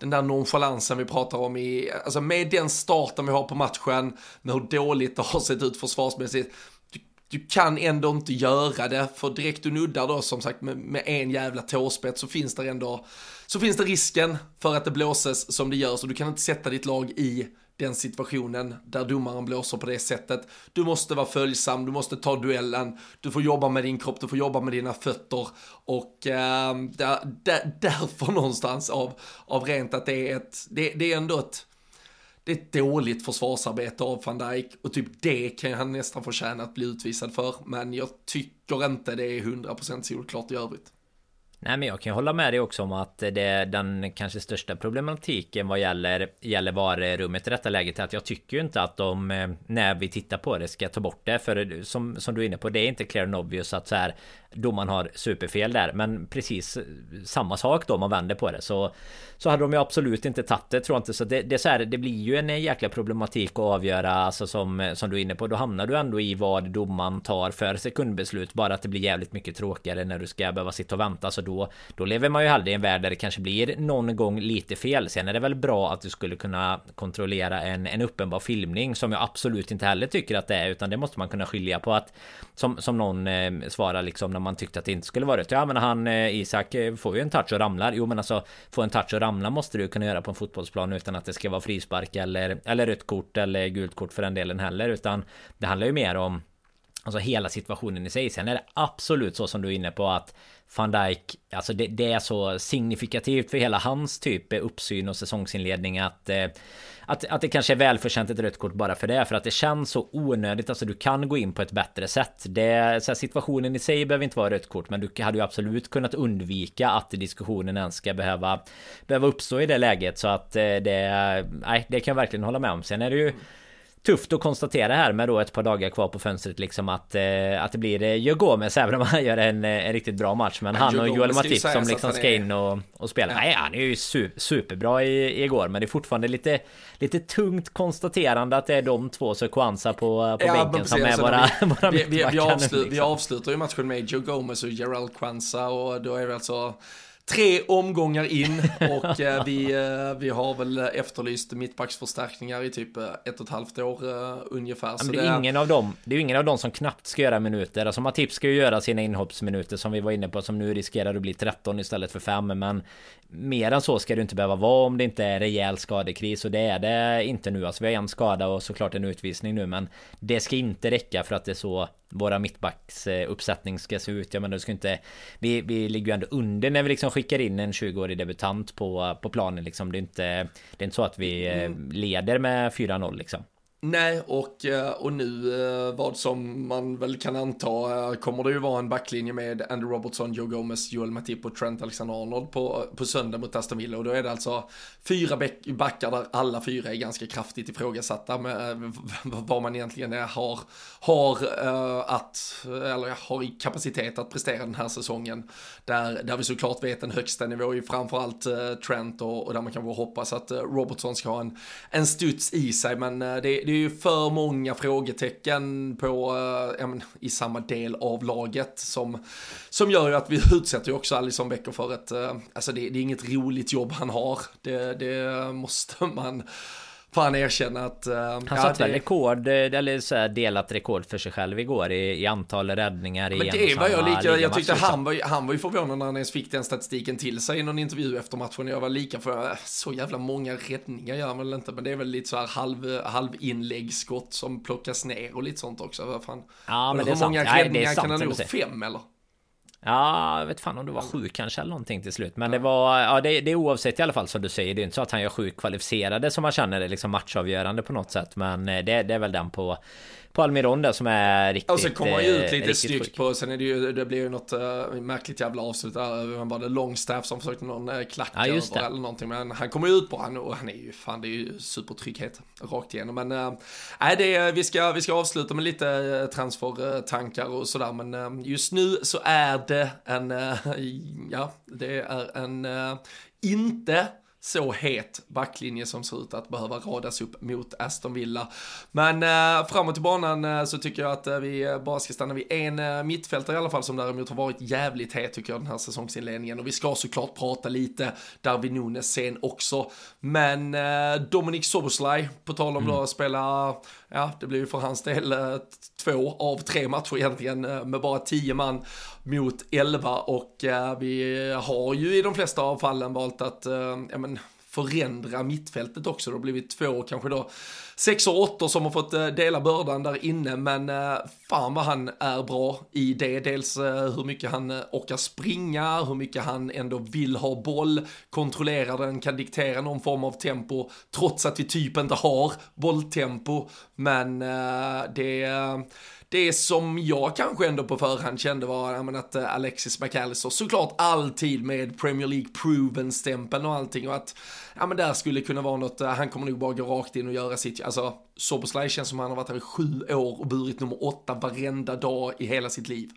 den där nonchalansen vi pratar om i, alltså med den starten vi har på matchen, med hur dåligt det har sett ut försvarsmässigt, du, du kan ändå inte göra det, för direkt du nuddar då som sagt med, med en jävla tåspets så finns det ändå, så finns det risken för att det blåses som det gör, så du kan inte sätta ditt lag i den situationen där domaren blåser på det sättet. Du måste vara följsam, du måste ta duellen, du får jobba med din kropp, du får jobba med dina fötter och äh, där, där, därför någonstans av, av rent att det är ett, det, det är ändå ett det är ett dåligt försvarsarbete av van Dijk och typ det kan han nästan förtjäna att bli utvisad för. Men jag tycker inte det är 100% solklart i övrigt. Nej men jag kan hålla med dig också om att det är den kanske största problematiken vad gäller gäller varummet i detta läget. Är att jag tycker ju inte att de eh, när vi tittar på det ska ta bort det. För som, som du är inne på det är inte clear and obvious att så här domaren har superfel där. Men precis eh, samma sak då om man vänder på det. Så så hade de ju absolut inte tagit det tror jag inte. Så det, det är så här det blir ju en jäkla problematik att avgöra alltså som eh, som du är inne på. Då hamnar du ändå i vad domaren tar för sekundbeslut bara att det blir jävligt mycket tråkigare när du ska behöva sitta och vänta. Så då, då lever man ju hellre i en värld där det kanske blir någon gång lite fel. Sen är det väl bra att du skulle kunna kontrollera en, en uppenbar filmning som jag absolut inte heller tycker att det är utan det måste man kunna skilja på att som, som någon eh, svarar liksom när man man tyckte att det inte skulle vara rött. Ja men han eh, Isak eh, får ju en touch och ramlar. Jo men alltså få en touch och ramla måste du kunna göra på en fotbollsplan utan att det ska vara frispark eller, eller rött kort eller gult kort för den delen heller utan det handlar ju mer om Alltså hela situationen i sig. Sen är det absolut så som du är inne på att van Dijk, alltså det, det, är så signifikativt för hela hans typ eh, uppsyn och säsongsinledning att, eh, att, att det kanske är välförtjänt ett rött kort bara för det. För att det känns så onödigt. Alltså du kan gå in på ett bättre sätt. Det, så här, situationen i sig behöver inte vara rött kort. Men du hade ju absolut kunnat undvika att diskussionen ens ska behöva, behöva uppstå i det läget. Så att eh, det, nej, det kan jag verkligen hålla med om. Sen är det ju tufft att konstatera här med då ett par dagar kvar på fönstret liksom att, eh, att det blir eh, Joe Gomez även om han gör en, eh, en riktigt bra match. Men, men han och Joel Matip som liksom ska in och, och spela. Ja. Nej, han är ju super, superbra i, igår. Men det är fortfarande lite, lite tungt konstaterande att det är de två så Kwanza på, på ja, bänken som är alltså, våra, vi, våra vi, vi, vi, avslut, liksom. vi avslutar ju matchen med Joe Gomez och Gerald Kwanza och då är det alltså tre omgångar in och eh, vi, eh, vi har väl efterlyst mittbacksförstärkningar i typ eh, ett och ett halvt år eh, ungefär. Men det är, ingen av dem, det är ingen av dem som knappt ska göra minuter. Alltså Matip ska ju göra sina inhoppsminuter som vi var inne på som nu riskerar att bli 13 istället för 5. Men mer än så ska det inte behöva vara om det inte är rejäl skadekris och det är det inte nu. Alltså vi har en skada och såklart en utvisning nu men det ska inte räcka för att det är så våra mittbacks uppsättning ska se ut. Jag menar det ska inte vi, vi ligger ju ändå under när vi liksom skickar in en 20-årig debutant på, på planen liksom. Det är inte Det är inte så att vi eh, mm. leder med 4-0 liksom. Nej, och, eh, och nu eh, vad som man väl kan anta eh, kommer det ju vara en backlinje med Andy Robertson, Joe Gomez, Joel Matip och Trent Alexander-Arnold på, på söndag mot Aston Villa och då är det alltså fyra backar där alla fyra är ganska kraftigt ifrågasatta med vad man egentligen har, har att, eller har i kapacitet att prestera den här säsongen. Där, där vi såklart vet en högsta nivå i framförallt Trent och, och där man kan hoppas att Robertson ska ha en, en studs i sig men det det är ju för många frågetecken på, eh, men, i samma del av laget som, som gör ju att vi utsätter ju också Alison Becker för ett, eh, alltså det, det är inget roligt jobb han har, det, det måste man fan erkänna att... Uh, han ja, satte väl rekord, eller så här delat rekord för sig själv igår i, i antal räddningar i Men det var jag lika, jag tyckte han var, han var ju förvånad när han ens fick den statistiken till sig i någon intervju efter matchen. Jag var lika för, så jävla många räddningar gör man väl inte, men det är väl lite så här halv, halv inläggsskott som plockas ner och lite sånt också. Vad fan. Ja, men det är sant. Hur många räddningar kan han ha gjort? Fem eller? Ja, jag vet fan om det var sju kanske eller någonting till slut. Men det var, ja det, det är oavsett i alla fall som du säger. Det är inte så att han gör sju kvalificerade som man känner är liksom matchavgörande på något sätt. Men eh, det, det är väl den på på Almiron där som är riktigt... Och sen kommer han ju ut lite snyggt på, sen är det ju, det blir ju något uh, märkligt jävla avslut där, bara det Longstaff som försökte någon uh, klack ja, över eller någonting, men han kommer ju ut på han och han är ju, fan det är ju supertrygghet rakt igenom, men nej det, vi ska, vi ska avsluta med lite transfertankar och sådär, men just nu så är det en, ja, det är en, inte så het backlinje som ser ut att behöva radas upp mot Aston Villa. Men eh, framåt i banan eh, så tycker jag att eh, vi bara ska stanna vid en eh, mittfältare i alla fall som däremot har varit jävligt het tycker jag den här säsongsinledningen och vi ska såklart prata lite Darwin Nunes sen också. Men eh, Dominic Soboslaj, på tal om mm. då att spela, ja det blir ju för hans del eh, två av tre matcher egentligen eh, med bara tio man mot elva och eh, vi har ju i de flesta av fallen valt att eh, ja, men, förändra mittfältet också. Det har blivit två kanske då sex och åtta som har fått eh, dela bördan där inne, men eh, fan vad han är bra i det. Dels eh, hur mycket han orkar springa, hur mycket han ändå vill ha boll, kontrollerar den, kan diktera någon form av tempo, trots att vi typ inte har bolltempo. Men det det som jag kanske ändå på förhand kände var att Alexis McAllister såklart alltid med Premier League proven stämpeln och allting och att ja men där skulle kunna vara något, eh, han kommer nog bara gå rakt in och göra sitt, alltså Soboslaj känns som han har varit här i sju år och burit nummer åtta varenda dag i hela sitt liv.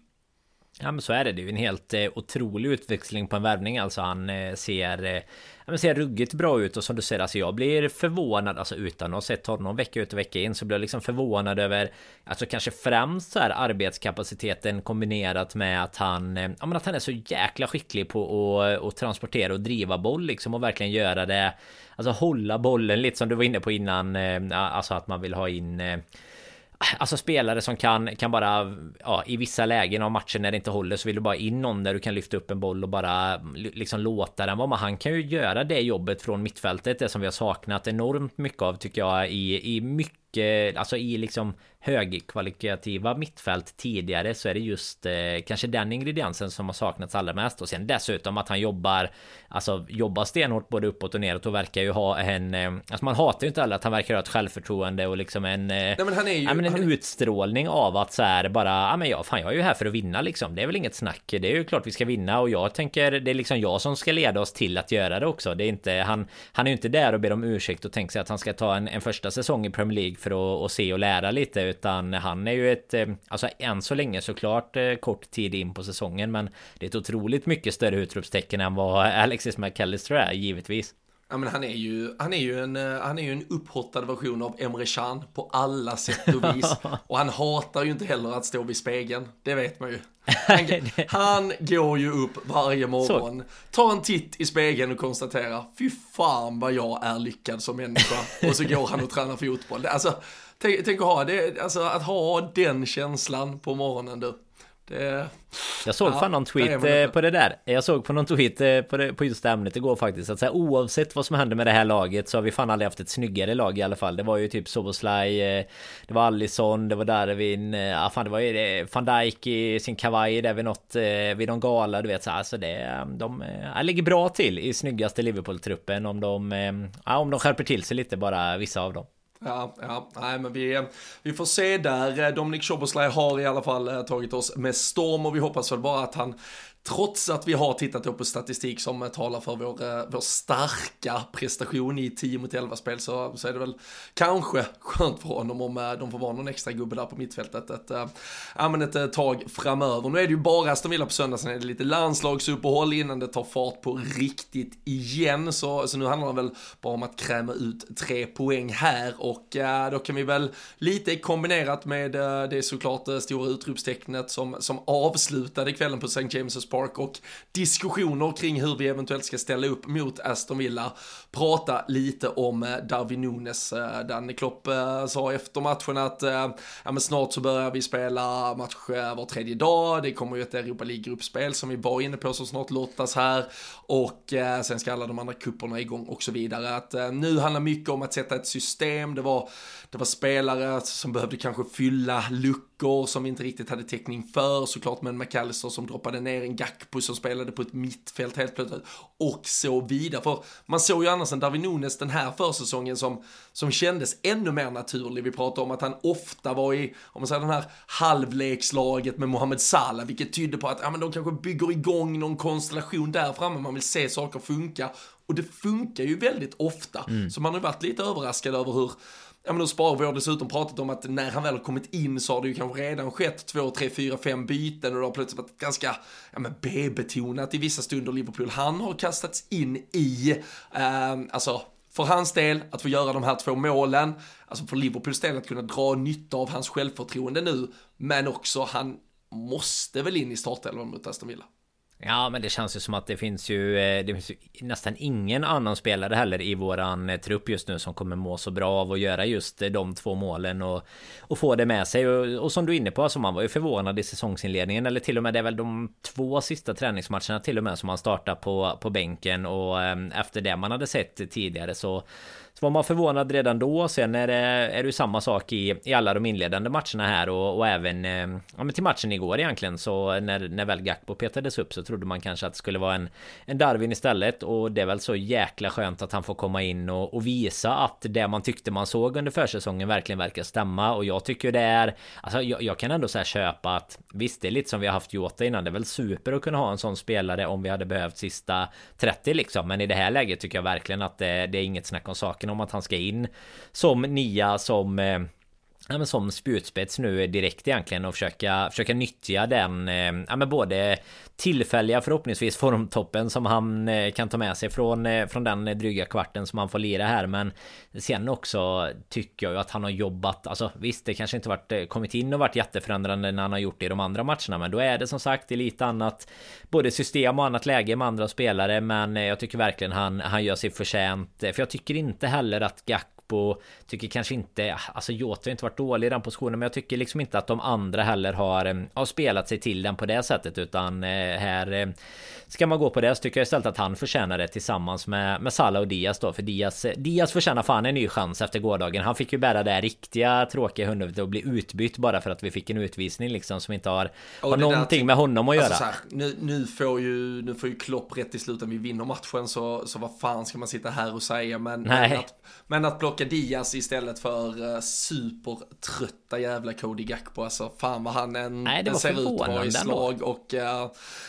Ja men så är det, det är ju en helt eh, otrolig utväxling på en värvning. Alltså han eh, ser eh, ja, men ser ruggigt bra ut och som du säger alltså jag blir förvånad. Alltså utan att ha sett honom vecka ut och vecka in så blir jag liksom förvånad över alltså kanske främst så här arbetskapaciteten kombinerat med att han eh, ja men att han är så jäkla skicklig på att, eh, och transportera och driva boll liksom och verkligen göra det alltså hålla bollen lite som du var inne på innan eh, alltså att man vill ha in eh, Alltså spelare som kan, kan bara, ja, i vissa lägen av matchen när det inte håller så vill du bara in någon där du kan lyfta upp en boll och bara liksom låta den vara. med. han kan ju göra det jobbet från mittfältet, det som vi har saknat enormt mycket av tycker jag i, i mycket, alltså i liksom högkvalitativa mittfält tidigare så är det just eh, kanske den ingrediensen som har saknats allra mest. Och sen dessutom att han jobbar alltså jobbar stenhårt både uppåt och neråt och verkar ju ha en eh, alltså man hatar ju inte alla att han verkar ha ett självförtroende och liksom en eh, Nej, men han är ju, ja, men en han... utstrålning av att så här bara ja men jag fan jag är ju här för att vinna liksom. Det är väl inget snack. Det är ju klart vi ska vinna och jag tänker det är liksom jag som ska leda oss till att göra det också. Det är inte han han är ju inte där och ber om ursäkt och tänker sig att han ska ta en, en första säsong i Premier League för att se och lära lite utan han är ju ett, eh, alltså än så länge såklart eh, kort tid in på säsongen, men det är ett otroligt mycket större utropstecken än vad Alexis McAllister är, givetvis. Ja men han är ju, han är ju en, eh, han är ju en upphottad version av Emre Can på alla sätt och vis. och han hatar ju inte heller att stå vid spegeln, det vet man ju. Han, han går ju upp varje morgon, tar en titt i spegeln och konstaterar, fy fan vad jag är lyckad som människa. och så går han och tränar fotboll. Alltså, tänk, tänk att ha det, alltså att ha den känslan på morgonen du. Det, jag såg ja, fan någon tweet det eh, på det där. Jag såg på någon tweet eh, på, det, på just det ämnet igår faktiskt. Att säga, oavsett vad som händer med det här laget så har vi fan aldrig haft ett snyggare lag i alla fall. Det var ju typ Soboslaj, eh, det var Allison, det var Darwin, ja fan det var ju van Dijk i sin kavaj där vid något, vid någon gala du vet så alltså det, de, de ligger bra till i snyggaste Liverpool-truppen om de, ja, om de skärper till sig lite bara vissa av dem. Ja, ja, nej men vi, vi får se där. Dominic Szoboszlaj har i alla fall eh, tagit oss med storm och vi hoppas väl bara att han Trots att vi har tittat på statistik som talar för vår, eh, vår starka prestation i 10 mot 11 spel så, så är det väl kanske skönt för honom om eh, de får vara någon extra gubbe där på mittfältet ett, äh, ett tag framöver. Nu är det ju bara Aston Villa på söndag, sen är det lite landslagsuppehåll innan det tar fart på riktigt igen. Så, så nu handlar det väl bara om att kräma ut tre poäng här och äh, då kan vi väl lite kombinerat med äh, det såklart stora utropstecknet som, som avslutade kvällen på St. James' Park och diskussioner kring hur vi eventuellt ska ställa upp mot Aston Villa. Prata lite om eh, Darwin Nunes. Eh, Danny Klopp eh, sa efter matchen att ja, men snart så börjar vi spela match var tredje dag. Det kommer ju ett Europa League-gruppspel som vi var inne på som snart lottas här och sen ska alla de andra kupperna igång och så vidare. Att nu handlar mycket om att sätta ett system. Det var, det var spelare som behövde kanske fylla luckor som vi inte riktigt hade täckning för såklart, men McAllister som droppade ner en Gakpo som spelade på ett mittfält helt plötsligt och så vidare. För man såg ju annars en Darwin Nunes den här försäsongen som, som kändes ännu mer naturlig. Vi pratade om att han ofta var i, om man säger den här halvlekslaget med Mohamed Salah, vilket tydde på att ja, men de kanske bygger igång någon konstellation där framme, man vill se saker funka. Och det funkar ju väldigt ofta. Mm. Så man har varit lite överraskad över hur Ja men då sparar vi har dessutom pratat om att när han väl har kommit in så har det ju kanske redan skett två, tre, fyra, fem byten och det har plötsligt varit ganska ja, men B-betonat i vissa stunder Liverpool. Han har kastats in i, eh, alltså för hans del att få göra de här två målen, alltså för Liverpools del att kunna dra nytta av hans självförtroende nu, men också han måste väl in i startelvan mot Aston Villa. Ja men det känns ju som att det finns ju, eh, det finns ju nästan ingen annan spelare heller i våran eh, trupp just nu som kommer må så bra av att göra just eh, de två målen och, och få det med sig. Och, och som du är inne på, alltså man var ju förvånad i säsongsinledningen eller till och med det är väl de två sista träningsmatcherna till och med som man startar på, på bänken och efter det man hade sett tidigare så så var man förvånad redan då. Sen är det, är det samma sak i, i alla de inledande matcherna här och, och även eh, ja, men till matchen igår egentligen. Så när, när väl Gakpo petades upp så trodde man kanske att det skulle vara en, en Darwin istället. Och det är väl så jäkla skönt att han får komma in och, och visa att det man tyckte man såg under försäsongen verkligen verkar stämma. Och jag tycker det är, alltså jag, jag kan ändå så köpa att visst det är lite som vi har haft Jota innan. Det är väl super att kunna ha en sån spelare om vi hade behövt sista 30 liksom. Men i det här läget tycker jag verkligen att det, det är inget snack om snacken om att han ska in som nia som eh, ja, men som spjutspets nu direkt egentligen och försöka, försöka nyttja den eh, ja, men både tillfälliga förhoppningsvis formtoppen som han eh, kan ta med sig från, eh, från den dryga kvarten som han får lira här. Men sen också tycker jag ju att han har jobbat alltså visst det kanske inte varit kommit in och varit jätteförändrande när han har gjort det i de andra matcherna men då är det som sagt det är lite annat både system och annat läge med andra spelare. Men jag tycker verkligen han, han gör sig förtjänt. För jag tycker inte heller att Gack och tycker kanske inte, alltså Jota har inte varit dålig i den positionen men jag tycker liksom inte att de andra heller har, eh, har spelat sig till den på det sättet utan eh, här eh, ska man gå på det så tycker jag istället att han förtjänar det tillsammans med, med Salah och Diaz då för Diaz, Diaz förtjänar fan en ny chans efter gårdagen. Han fick ju bära det riktiga tråkiga hundhuvudet och bli utbytt bara för att vi fick en utvisning liksom som inte har, har någonting där, med honom att alltså, göra. Här, nu, nu, får ju, nu får ju Klopp rätt i slutet, vi vinner matchen så, så vad fan ska man sitta här och säga men, men att, men att plocka Diaz istället för uh, supertrötta jävla Cody Gakpo. Alltså fan vad han en, Nej, det var ser ut bra i slag. Och uh,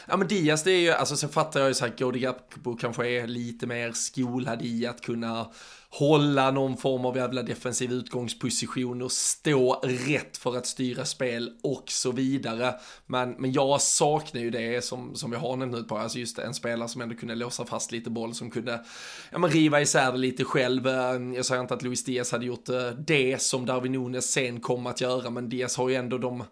ja men Diaz det är ju, alltså sen fattar jag ju så här Cody Gakpo kanske är lite mer skolad i att kunna hålla någon form av jävla defensiv utgångsposition och stå rätt för att styra spel och så vidare. Men, men jag saknar ju det som, som vi har nämnt nu på, alltså just en spelare som ändå kunde låsa fast lite boll, som kunde ja, men riva isär det lite själv. Ehm, jag säger inte att Luis Diaz hade gjort eh, det som Darwin Nunes sen kom att göra, men Diaz har ju ändå de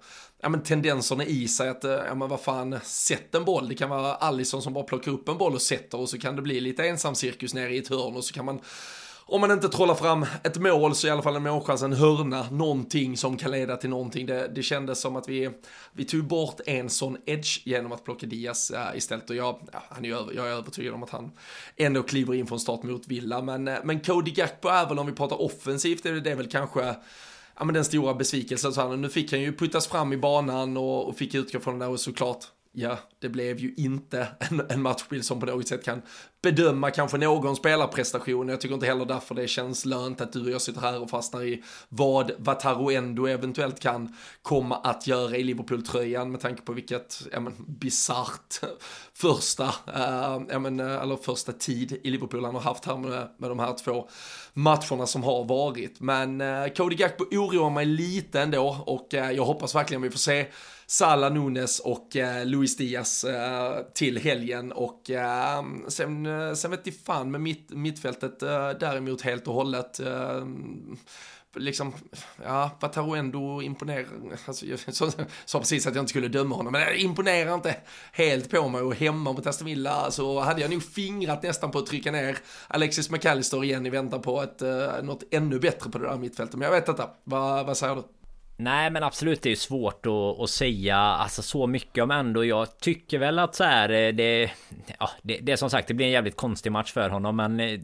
ja, men tendenserna i sig att, eh, ja men vad fan, sätt en boll. Det kan vara Allison som bara plockar upp en boll och sätter och så kan det bli lite ensam cirkus nere i ett hörn och så kan man om man inte trollar fram ett mål så i alla fall en målchans, en hörna, någonting som kan leda till någonting. Det, det kändes som att vi, vi tog bort en sån edge genom att plocka Diaz äh, istället och jag, ja, han är, jag är övertygad om att han ändå kliver in från start mot Villa. Men, äh, men Cody Gakpo är väl om vi pratar offensivt, är det, det är väl kanske ja, men den stora besvikelsen. Så här, nu fick han ju puttas fram i banan och, och fick utgå från det där och såklart ja, det blev ju inte en, en matchbild som på något sätt kan bedöma kanske någon spelarprestation. Jag tycker inte heller därför det känns lönt att du och jag sitter här och fastnar i vad Vataro ändå eventuellt kan komma att göra i Liverpool-tröjan med tanke på vilket, ja men bisarrt första, eh, ja men, eh, eller första tid i Liverpool han har haft här med, med de här två matcherna som har varit. Men eh, Cody Gakpo oroar mig lite ändå och eh, jag hoppas verkligen vi får se Salah Nunes och eh, Luis Diaz eh, till helgen och eh, sen, eh, sen vet jag fan med mitt, mittfältet eh, däremot helt och hållet eh, liksom, ja, Vataro ändå imponerar, alltså, jag sa precis att jag inte skulle döma honom, men det imponerar inte helt på mig och hemma mot Aston Villa. Så hade jag nog fingrat nästan på att trycka ner Alexis McAllister igen i väntan på ett, eh, något ännu bättre på det där mittfältet, men jag vet detta, vad, vad säger du? Nej men absolut det är ju svårt att, att säga alltså så mycket om ändå. Jag tycker väl att så här eh, det, ja, det, det är som sagt det blir en jävligt konstig match för honom men det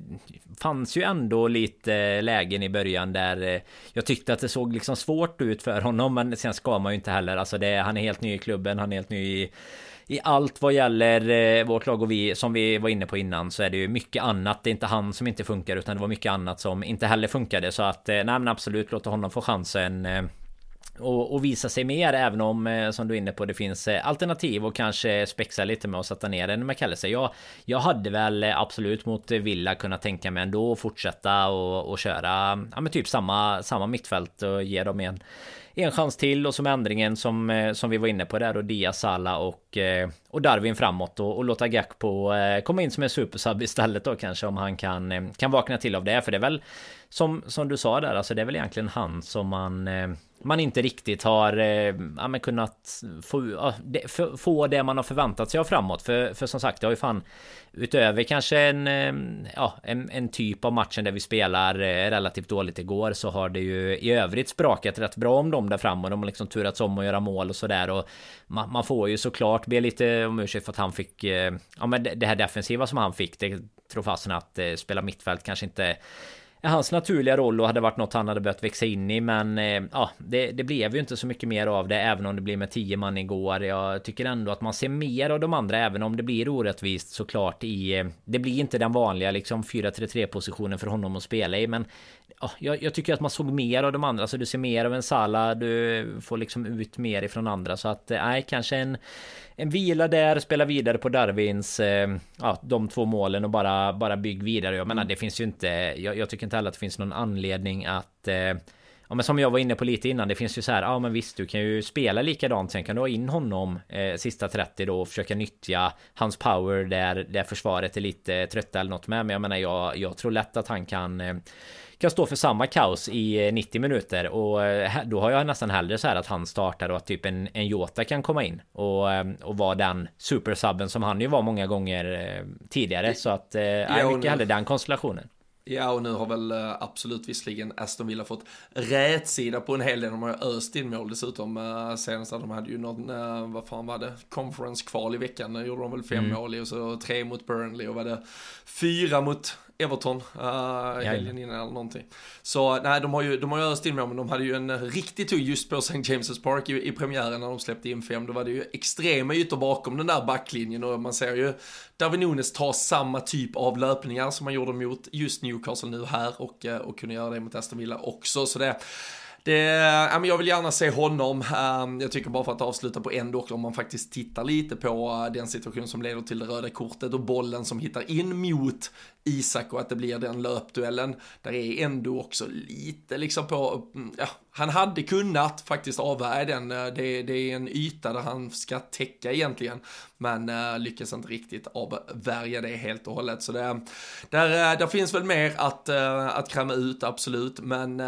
Fanns ju ändå lite eh, lägen i början där Jag tyckte att det såg liksom svårt ut för honom men sen ska man ju inte heller. Alltså det, Han är helt ny i klubben, han är helt ny i i allt vad gäller vårt lag och vi som vi var inne på innan så är det ju mycket annat. Det är inte han som inte funkar utan det var mycket annat som inte heller funkade. Så att nej men absolut låta honom få chansen och, och, visa sig mer även om eh, som du är inne på det finns eh, alternativ och kanske spexa lite med att sätta ner en McAllister. Jag, jag hade väl eh, absolut mot Villa kunnat tänka mig ändå att fortsätta och, och köra ja, men typ samma, samma mittfält och ge dem en en chans till och som ändringen som, som vi var inne på där och Dia Sala och, och Darwin framåt och, och låta Gakpo komma in som en supersub istället då kanske om han kan, kan vakna till av det för det är väl som, som du sa där alltså det är väl egentligen han som man man inte riktigt har eh, ja, kunnat få, ja, det, för, få det man har förväntat sig av framåt. För, för som sagt, det har ju fan utöver kanske en, eh, ja, en, en typ av matchen där vi spelar eh, relativt dåligt igår så har det ju i övrigt sprakat rätt bra om dem där fram och de har liksom turats om att göra mål och sådär och man, man, får ju såklart be lite om ursäkt för att han fick eh, ja men det här defensiva som han fick det tror fasen att eh, spela mittfält kanske inte hans naturliga roll och hade varit något han hade börjat växa in i men eh, ja det, det, blev ju inte så mycket mer av det även om det blir med 10 man igår. Jag tycker ändå att man ser mer av de andra även om det blir orättvist såklart i eh, Det blir inte den vanliga liksom 4-3-3 positionen för honom att spela i men ja, jag, jag, tycker att man såg mer av de andra så du ser mer av en Sala Du får liksom ut mer ifrån andra så att eh, nej kanske en en vila där, spela vidare på Darwins, eh, ja, de två målen och bara, bara bygg vidare. Jag menar, det finns ju inte, jag, jag tycker inte heller att det finns någon anledning att eh, Ja men som jag var inne på lite innan, det finns ju så här, ja men visst du kan ju spela likadant, sen kan du ha in honom eh, sista 30 då och försöka nyttja hans power där, där försvaret är lite trötta eller något med. Men jag menar jag, jag tror lätt att han kan eh, kan stå för samma kaos i 90 eh, minuter och eh, då har jag nästan hellre så här att han startar och att typ en, en Jota kan komma in och, eh, och vara den supersubben som han ju var många gånger tidigare så att eh, ja, mycket hellre den konstellationen. Ja, och nu har väl absolut visserligen Aston Villa fått rätsida på en hel del. De har ju öst in mål dessutom. Senast de hade ju någon, vad fan var det, conference-kval i veckan. gjorde de väl fem mm. mål och så tre mot Burnley och var det fyra mot Everton uh, helgen innan eller någonting. Så nej, de har ju, de har ju öst in mål, men de hade ju en riktigt tur just på St. James' Park i, i premiären när de släppte in fem. Då var det ju extrema ytor bakom den där backlinjen och man ser ju Darwin Nunes ta samma typ av löpningar som man gjorde mot just Newcastle nu här och, eh, och kunde göra det mot Aston Villa också. Så det det, ja, men jag vill gärna se honom. Um, jag tycker bara för att avsluta på en dock, om man faktiskt tittar lite på uh, den situation som leder till det röda kortet och bollen som hittar in mot Isak och att det blir den löpduellen. Där är ändå också lite liksom på, mm, ja, han hade kunnat faktiskt avvärja den. Eh, det, det, är en yta där han ska täcka egentligen, men uh, lyckas inte riktigt avvärja det helt och hållet. Så det, där, eh, där finns väl mer att, uh, att kräma ut, absolut, men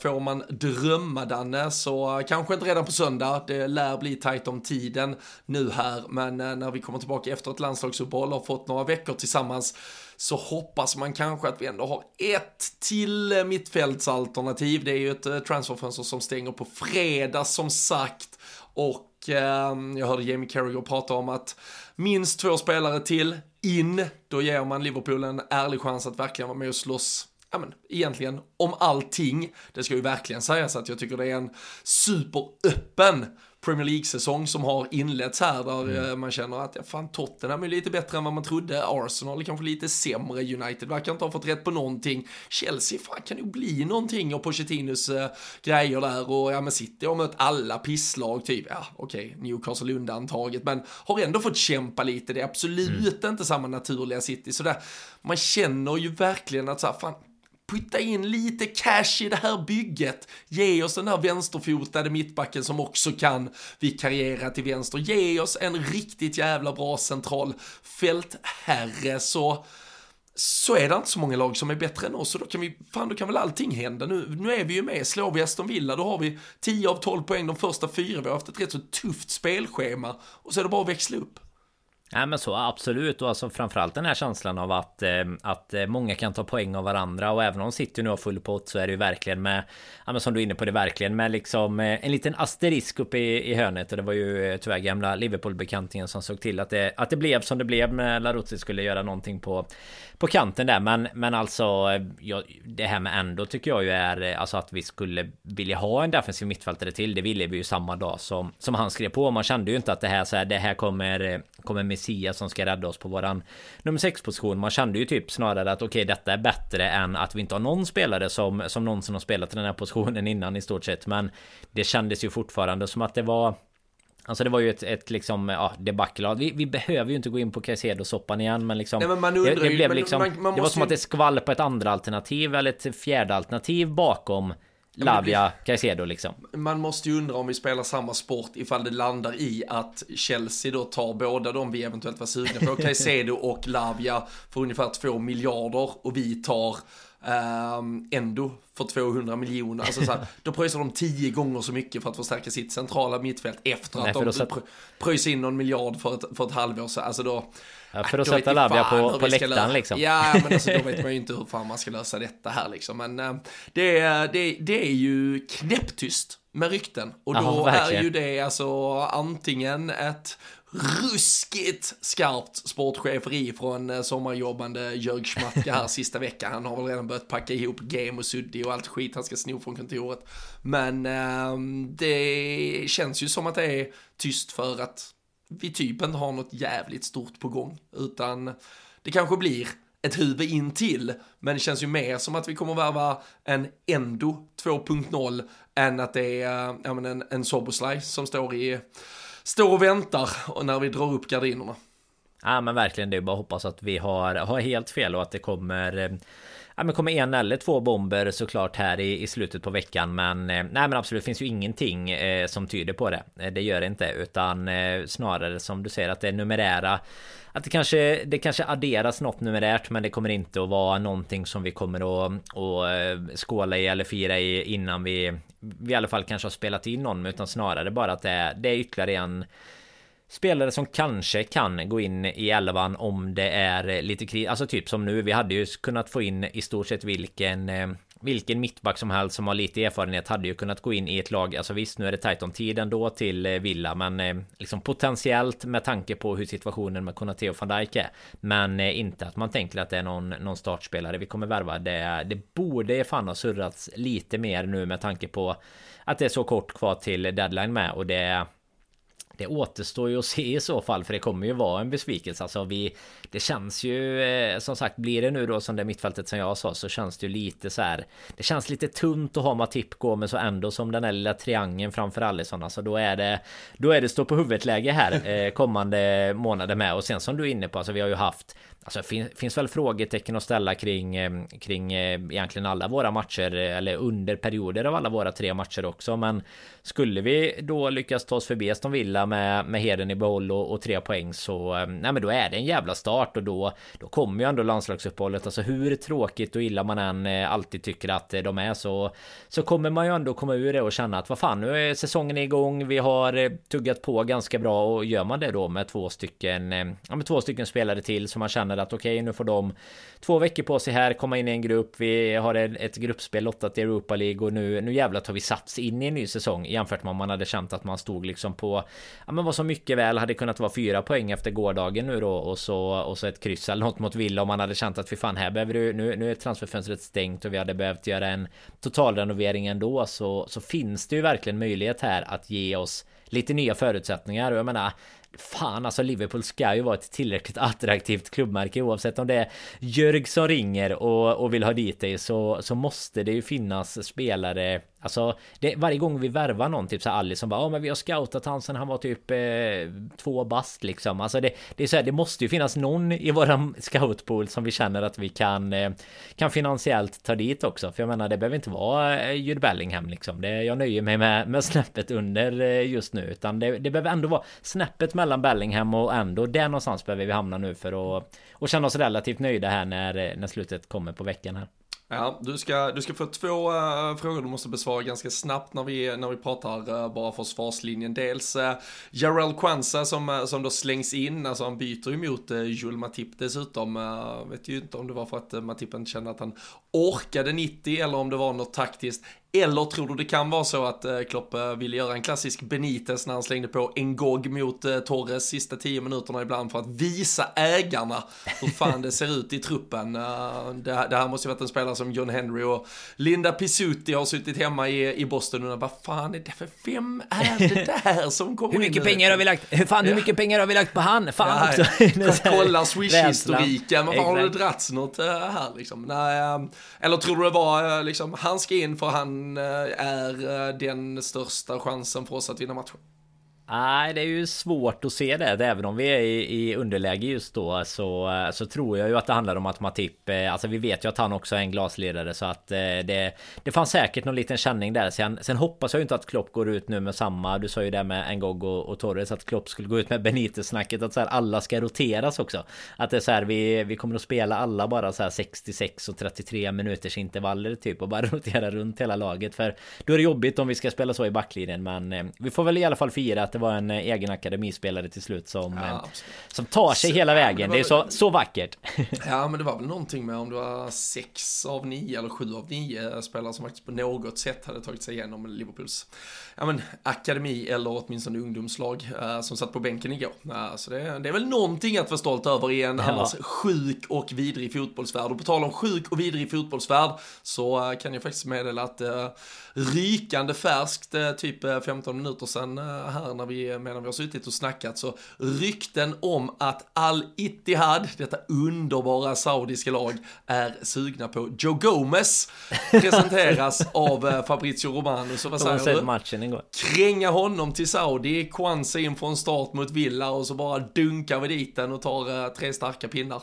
får man drömma Danne så kanske inte redan på söndag. Det lär bli tajt om tiden nu här, men när vi kommer tillbaka efter ett landslagsuppehåll och har fått några veckor tillsammans så hoppas man kanske att vi ändå har ett till mittfältsalternativ. Det är ju ett eh, transferfönster som stänger på fredag som sagt. Och eh, jag hörde Jamie Carragher prata om att minst två spelare till in, då ger man Liverpool en ärlig chans att verkligen vara med och slåss ja men egentligen om allting. Det ska ju verkligen sägas att jag tycker det är en superöppen Premier League-säsong som har inletts här där mm. man känner att ja, fan Tottenham är lite bättre än vad man trodde, Arsenal är kanske lite sämre, United verkar inte ha fått rätt på någonting, Chelsea fan kan ju bli någonting och Pochettinos äh, grejer där. Och ja men City har mött alla pisslag typ, ja okej, okay, Newcastle undantaget. Men har ändå fått kämpa lite, det är absolut mm. inte samma naturliga City. Så där, man känner ju verkligen att så här, fan putta in lite cash i det här bygget. Ge oss den här vänsterfotade mittbacken som också kan vikariera till vänster. Ge oss en riktigt jävla bra central fältherre så så är det inte så många lag som är bättre än oss och då kan vi, fan då kan väl allting hända. Nu, nu är vi ju med, slår vi Aston Villa då har vi 10 av 12 poäng de första fyra, vi har haft ett rätt så tufft spelschema och så är det bara att växla upp. Nej men så absolut. Och alltså framförallt den här känslan av att eh, Att eh, många kan ta poäng av varandra. Och även om City nu har full pott så är det ju verkligen med Ja men som du är inne på det verkligen med liksom eh, en liten asterisk uppe i, i hörnet. Och det var ju eh, tyvärr gamla Liverpool-bekantingen som såg till att det Att det blev som det blev när Laruzzi skulle göra någonting på på kanten där men men alltså ja, Det här med ändå tycker jag ju är alltså att vi skulle vilja ha en defensiv mittfältare till Det ville vi ju samma dag som Som han skrev på man kände ju inte att det här så här, det här kommer Kommer Messias som ska rädda oss på våran nummer 6 position. Man kände ju typ snarare att okej, okay, detta är bättre än att vi inte har någon spelare som som någonsin har spelat i den här positionen innan i stort sett. Men det kändes ju fortfarande som att det var Alltså det var ju ett, ett liksom, ja, debacle. Vi, vi behöver ju inte gå in på Caicedo-soppan igen, men liksom... Nej, men man undrar det, det blev liksom... Man, man det var som ju... att det skvall på ett andra alternativ eller ett fjärde alternativ bakom Lavia, Caicedo liksom. Man måste ju undra om vi spelar samma sport ifall det landar i att Chelsea då tar båda de vi eventuellt var sugna på, Caicedo och Lavia för ungefär två miljarder och vi tar Um, ändå för 200 miljoner. Alltså så här, då pröjsar de tio gånger så mycket för att förstärka sitt centrala mittfält efter Nej, att de pröjsar in någon miljard för ett, för ett halvår sedan. Alltså då, Ja, för att sätta Lavia på, på läktaren liksom. Ja, men alltså, då vet man ju inte hur fan man ska lösa detta här liksom. Men äh, det, det, det är ju knäpptyst med rykten. Och då Aha, är ju det alltså antingen ett ruskigt skarpt sportcheferi från eh, sommarjobbande Jörg Schmatka här sista veckan. Han har väl redan börjat packa ihop game och suddi och allt skit han ska sno från kontoret. Men eh, det känns ju som att det är tyst för att vi typ inte har något jävligt stort på gång, utan det kanske blir ett huvud in till, men det känns ju mer som att vi kommer värva en Endo 2.0 än att det är eh, ja, men en, en Soboslaj som står i står och väntar och när vi drar upp gardinerna. Ja men verkligen det är bara att hoppas att vi har, har helt fel och att det kommer eh, Ja men kommer en eller två bomber såklart här i, i slutet på veckan men eh, Nej men absolut finns ju ingenting eh, som tyder på det. Eh, det gör det inte utan eh, snarare som du säger att det är numerära Att det kanske Det kanske adderas något numerärt men det kommer inte att vara någonting som vi kommer att, att eh, skåla i eller fira i innan vi Vi i alla fall kanske har spelat in någon utan snarare bara att det är, det är ytterligare en Spelare som kanske kan gå in i elvan om det är eh, lite kris. Alltså typ som nu. Vi hade ju kunnat få in i stort sett vilken eh, vilken mittback som helst som har lite erfarenhet hade ju kunnat gå in i ett lag. Alltså visst, nu är det tajt om tiden då till eh, Villa, men liksom potentiellt med tanke på hur situationen med Konate och van Dijk är. Men inte att man tänker att det är någon, någon startspelare vi kommer värva. Det, det borde fan ha surrats lite mer nu med tanke på att det är så kort kvar till deadline med och det det återstår ju att se i så fall för det kommer ju vara en besvikelse. Alltså vi, det känns ju eh, som sagt blir det nu då som det mittfältet som jag sa så känns det ju lite så här. Det känns lite tunt att ha Matip gå med så ändå som den här lilla triangeln framför Alisson. Alltså då är det då är det stå på huvudet läge här eh, kommande månader med och sen som du är inne på alltså vi har ju haft Alltså fin, finns väl frågetecken att ställa kring eh, kring eh, egentligen alla våra matcher eh, eller under perioder av alla våra tre matcher också. Men skulle vi då lyckas ta oss förbi Aston Villa med med heden i behåll och, och tre poäng så nej men då är det en jävla start och då Då kommer ju ändå landslagsuppehållet. Alltså hur tråkigt och illa man än alltid tycker att de är så Så kommer man ju ändå komma ur det och känna att vad fan nu är säsongen igång Vi har tuggat på ganska bra. Och gör man det då med två stycken Ja med två stycken spelare till så man känner att okej okay, nu får de Två veckor på sig här komma in i en grupp. Vi har ett gruppspel lottat i Europa League och nu Nu jävlar tar vi sats in i en ny säsong jämfört med om man hade känt att man stod liksom på Ja men vad som mycket väl hade kunnat vara fyra poäng efter gårdagen nu då och så och så ett kryss eller något mot Villa om man hade känt att vi fan här behöver du nu, nu är transferfönstret stängt och vi hade behövt göra en totalrenovering ändå så, så finns det ju verkligen möjlighet här att ge oss lite nya förutsättningar. Och jag menar Fan alltså Liverpool ska ju vara ett tillräckligt attraktivt klubbmärke. Oavsett om det är Jörg som ringer och, och vill ha dit dig så, så måste det ju finnas spelare Alltså det, varje gång vi värvar någon typ så Alice som bara ja men vi har scoutat han sen han var typ eh, två bast liksom. Alltså det, det är så här, det måste ju finnas någon i våran scoutpool som vi känner att vi kan eh, Kan finansiellt ta dit också. För jag menar det behöver inte vara eh, Jude Bellingham liksom. Det, Jag nöjer mig med, med snäppet under eh, just nu. Utan det, det behöver ändå vara snäppet mellan Bellingham och ändå där någonstans behöver vi hamna nu för att och känna oss relativt nöjda här när, när slutet kommer på veckan här. Ja, du ska, du ska få två uh, frågor du måste besvara ganska snabbt när vi, när vi pratar uh, bara försvarslinjen. Dels eh, uh, Jarell Kwanza som, uh, som då slängs in, alltså han byter ju mot uh, Jules Matip dessutom. Uh, vet ju inte om det var för att uh, Matip inte kände att han orkade 90 eller om det var något taktiskt. Eller tror du det kan vara så att eh, Klopp eh, ville göra en klassisk Benitez när han slängde på en gog mot eh, Torres sista tio minuterna ibland för att visa ägarna hur fan det ser ut i truppen. Det, här måste ju varit en spelare som John Henry och Linda Pisuti har suttit hemma i, Boston och vad fan är det för, vem är det där som kommer Hur mycket in pengar har vi lagt, fan hur mycket pengar har vi lagt på han? Fan ja, också. Kolla Swish-historiken, vad har det dragits något här liksom? Nej, eller tror du det var liksom, han ska in för han Eh, är eh, den största chansen för oss att vinna matchen. Nej, det är ju svårt att se det. Även om vi är i, underläge just då så, så tror jag ju att det handlar om att Matip... Eh, alltså vi vet ju att han också är en glasledare så att eh, det... Det fanns säkert någon liten känning där. Sen, sen hoppas jag ju inte att Klopp går ut nu med samma... Du sa ju det med Ngog och, och Torres att Klopp skulle gå ut med Benitez-snacket att så här, alla ska roteras också. Att det är så här, vi, vi kommer att spela alla bara så här 66 och 33 minuters intervaller typ och bara rotera runt hela laget. För då är det jobbigt om vi ska spela så i backlinjen men eh, vi får väl i alla fall fira att det var en eh, egen akademispelare till slut som, ja, eh, som tar sig hela vägen. Det, det är så, så vackert. Ja, men det var väl någonting med om det var sex av nio eller sju av nio spelare som faktiskt på något sätt hade tagit sig igenom Liverpools ja, men, akademi eller åtminstone ungdomslag som satt på bänken igår. Så det, det, är väl någonting att vara stolt över i en ja. annars sjuk och vidrig fotbollsvärld. Och på tal om sjuk och vidrig fotbollsvärld så kan jag faktiskt meddela att rykande färskt, typ 15 minuter sedan här när vi, medan vi har suttit och snackat, så rykten om att Al-Ittihad, detta underbara saudiska lag, är sugna på Joe Gomez, presenteras av Fabrizio Romano. Så vad säger du? matchen igår. Kränga honom till Saudi, Kwanza in från start mot Villa och så bara dunkar vi dit den och tar tre starka pinnar.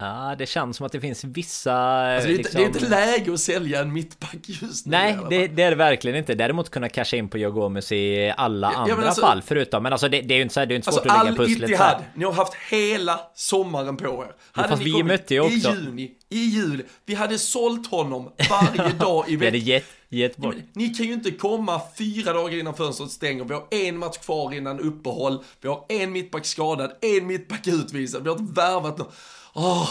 Ja, det känns som att det finns vissa... Alltså det, är liksom... det, är inte läge att sälja en mittback just nu. Nej, det, det, är det verkligen inte. Däremot kunna casha in på Joe Gomez i alla ja, andra alltså, fall förutom. Men alltså det, det är ju inte, så, det är inte svårt alltså, att lägga pusslet Al Ittihad, ni har haft hela sommaren på er. Hade fast vi mötte ju också. I juni, i juli, vi hade sålt honom varje dag i veckan. vi hade gett, bort. Ni kan ju inte komma fyra dagar innan fönstret stänger. Vi har en match kvar innan uppehåll. Vi har en mittback skadad, en mittback utvisad. Vi har inte värvat någon. Oh,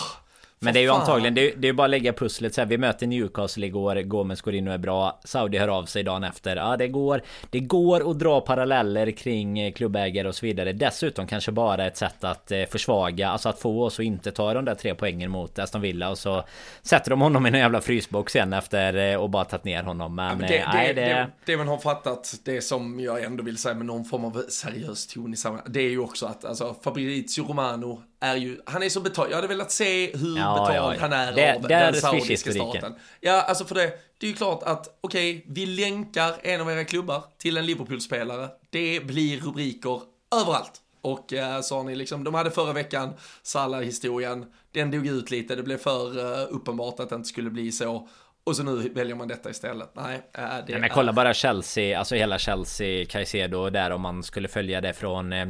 men det är ju antagligen, det är, det är bara att lägga pusslet så här. Vi möter Newcastle igår, Gomes går in och är bra. Saudi hör av sig dagen efter. Ja, det går, det går att dra paralleller kring eh, klubbägare och så vidare. Dessutom kanske bara ett sätt att eh, försvaga, alltså att få oss att inte ta de där tre poängen mot Aston Villa och så sätter de honom i en jävla frysbox igen efter eh, och bara tagit ner honom. Men, ja, men det, nej, det, det, det, man har fattat, det som jag ändå vill säga med någon form av seriös ton i sammanhanget, det är ju också att alltså Fabrizio Romano är ju, han är så betald, jag hade velat se hur ja, betald ja, ja. han är det, av den saudiska staten. Ja, alltså för det, det är ju klart att okej, okay, vi länkar en av era klubbar till en Liverpool-spelare. Det blir rubriker överallt. Och eh, har ni liksom, de hade förra veckan Salah-historien, den dog ut lite, det blev för uh, uppenbart att det inte skulle bli så. Och så nu väljer man detta istället. Nej, äh, det Nej, men kolla bara Chelsea, alltså hela Chelsea, Caicedo där om man skulle följa det från eh,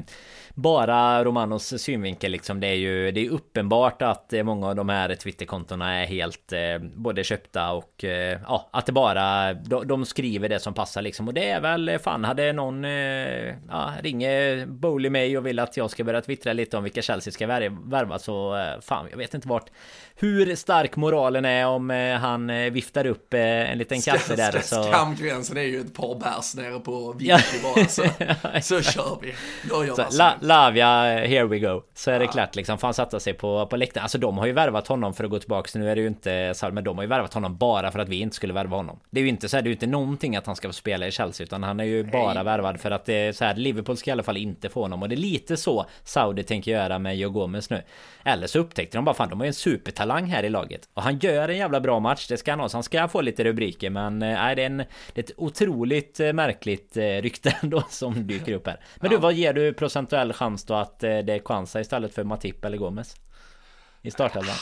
bara Romanos synvinkel liksom. Det är ju det är uppenbart att eh, många av de här Twitterkontona är helt eh, både köpta och eh, ja, att det bara de, de, skriver det som passar liksom. Och det är väl eh, fan hade någon eh, ja, ringer Bowley mig och vill att jag ska börja twittra lite om vilka Chelsea ska värva så eh, fan, jag vet inte vart hur stark moralen är om han viftar upp en liten kaffe där så... Skamgränsen är ju ett par bärs nere på Vicky bara så, så kör vi. Då gör så, la, Lavia, here we go. Så är det klart liksom. Får han sätta sig på, på läktaren. Alltså de har ju värvat honom för att gå tillbaka. Nu är det ju inte så men de har ju värvat honom bara för att vi inte skulle värva honom. Det är ju inte så här, det är ju inte någonting att han ska få spela i Chelsea. Utan han är ju bara värvad för att det är så här, Liverpool ska i alla fall inte få honom. Och det är lite så Saudi tänker göra med Joe Gomez nu. Eller så upptäckte de bara fan, de har ju en supertalang här i laget. Och han gör en jävla bra match, det ska han ha. Så han ska få lite rubriker. Men eh, nej, det är, en, det är ett otroligt eh, märkligt eh, rykte ändå som dyker upp här. Men du, vad ger du procentuell chans då att det är Kwanza istället för Matip eller Gomez? I startelvan.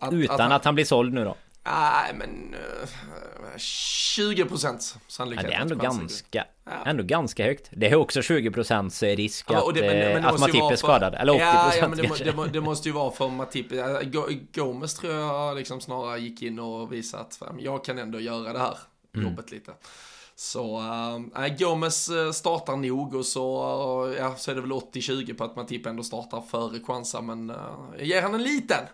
Att, Utan att han blir såld nu då. Nej, men... Uh, 20 procent Ja, sannolikhet. det är ändå att ganska, Ja. ändå ganska högt. Det är också 20% risk Ja, att, och det- men- men det eh, att ju Matip är för- skadad. Eller 80% ja, ja, men det, kanske. det, må- det måste ju vara för Matip. Ja, Go- Gomes tror jag liksom snarare gick in och visade att jag kan ändå göra det här Mm. jobbet lite. Så äh, Gomes eh, startar nog och så, eh, ja, så är det väl 80-20 på att Matip ändå startar före Kwanza. Men äh, jag ger han en liten,